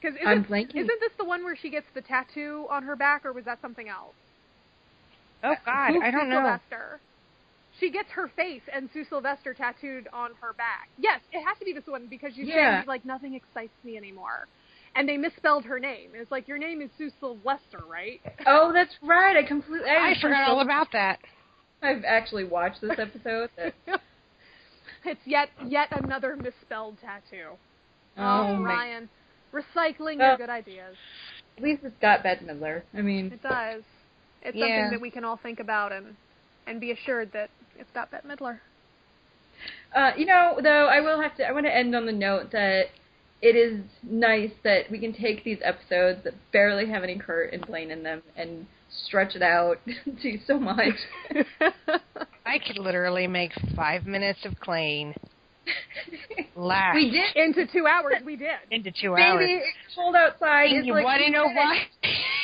Because I'm isn't, blanking. isn't this the one where she gets the tattoo on her back, or was that something else? oh God, Who- I don't know. Sylvester. She gets her face and Sue Sylvester tattooed on her back. Yes, it has to be this one because you Yeah. say like nothing excites me anymore. And they misspelled her name. It's like your name is Sue Sylvester, right? Oh, that's right. I completely. I forgot all about that. I've actually watched this episode. It's yet yet another misspelled tattoo. oh, Oh, my- Ryan, recycling Well- your good ideas. At least it's got Bette Midler. I mean, It does. It's Yeah. something that we can all think about and and be assured that it's got Bette Midler. uh, you know, though, I will have to. I want to end on the note that it is nice that we can take these episodes that barely have any Kurt and Blaine in them and stretch it out to so much. I could literally make five minutes of Klaine last we did, Into two hours, we did. into two hours. baby. It's cold outside. And It's you like want to know did it. why?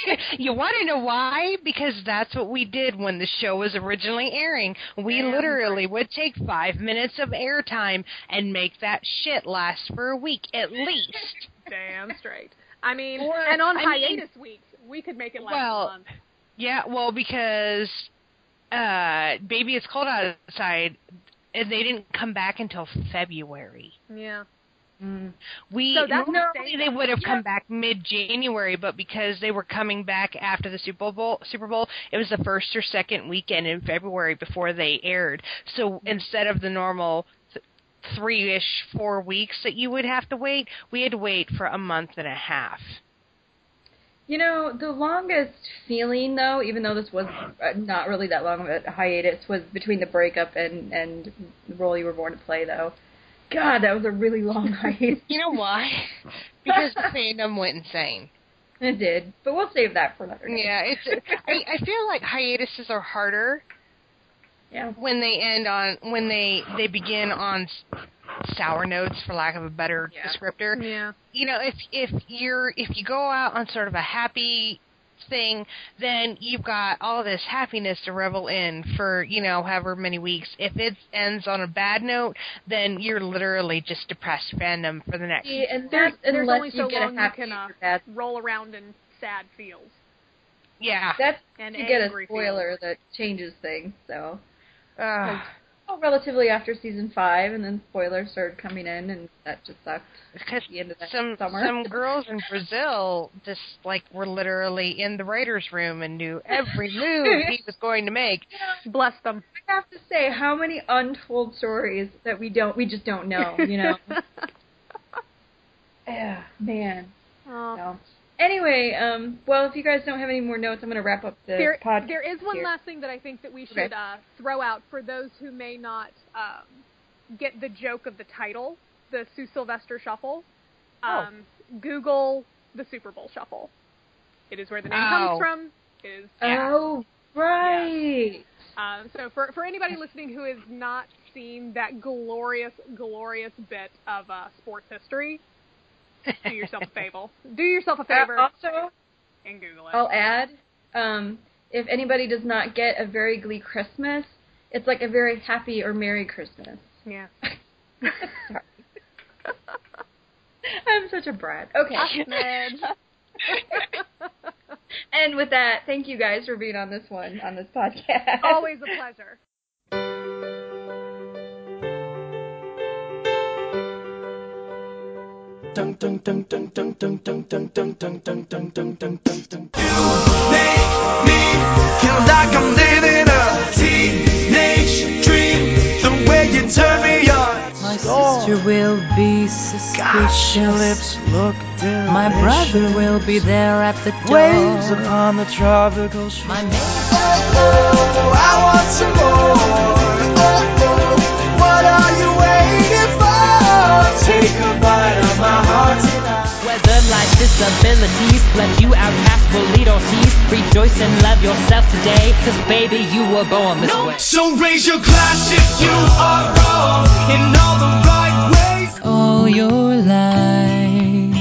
you want to know why? Because that's what we did when the show was originally airing. We Damn literally would take five minutes of airtime and make that shit last for a week at least. Damn straight. I mean, Or- and on I mean- hiatus weeks, we could make it last Well, a month. Yeah, well, because uh, Baby It's Cold Outside, and they didn't come back until February. Yeah. Mm. We So that's normally they would have Yeah. come back mid January, but because they were coming back after the Super Bowl, Super Bowl, it was the first or second weekend in February before they aired. So instead of the normal th- three-ish, four weeks that you would have to wait, we had to wait for a month and a half. You know, the longest feeling though, even though this was uh, not really that long of a hiatus, was between the breakup and and the role you were born to play. Though, God, that was a really long hiatus. You know why? because the fandom went insane. it did, but we'll save that for another day. Yeah, it's. I, I feel like hiatuses are harder Yeah. when they end on when they they begin on sour notes, for lack of a better Yeah. descriptor. Yeah. You know, if if you're if you go out on sort of a happy thing, then you've got all this happiness to revel in for you know however many weeks. If it ends on a bad note, then you're literally just depressed fandom for the next. See, and There's, that's there's unless only you so get long a you happy can uh, roll around in sad feels. Yeah. That's And you get a angry spoiler that changes things. So, Uh, relatively after season five, and then spoilers started coming in, and that just sucked. because The end of that some summer. some girls in Brazil just like were literally in the writers' room and knew every move he was going to make. Bless them. I have to say, how many untold stories that we don't, we just don't know, you know? yeah, man. Oh. So. Anyway, um, well, if you guys don't have any more notes, I'm going to wrap up the There, podcast. there is one here. last thing that I think that we should Okay. uh, throw out for those who may not um, get the joke of the title, the Sue Sylvester Shuffle. Oh. Um, Google the Super Bowl Shuffle. It is where the name Oh. comes from. It is Oh, right. Um, so for for anybody listening who has not seen that glorious, glorious bit of uh, sports history, do yourself a favor. Do yourself a favor Uh, also, and Google it. I'll add, um, if anybody does not get a very Glee Christmas, it's like a very happy or Merry Christmas. Yeah. Sorry. I'm such a brat. Okay. And with that, thank you guys for being on this one, on this podcast. Always a pleasure. My sister will be Gosh, your suspicious. lips look delicious. My brother will be there at the door. Waves upon the tropical shore. My maid Oh, I want some more. Take a bite of my heart tonight. Whether life's disabilities left you outcast will lead or cease. Rejoice and love yourself today, cause baby, you were born this way. So raise your glass if you are wrong in all the right ways. all your life.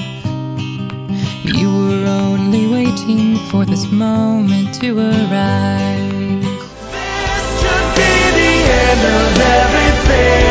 You were only waiting for this moment to arrive. This could be the end of everything.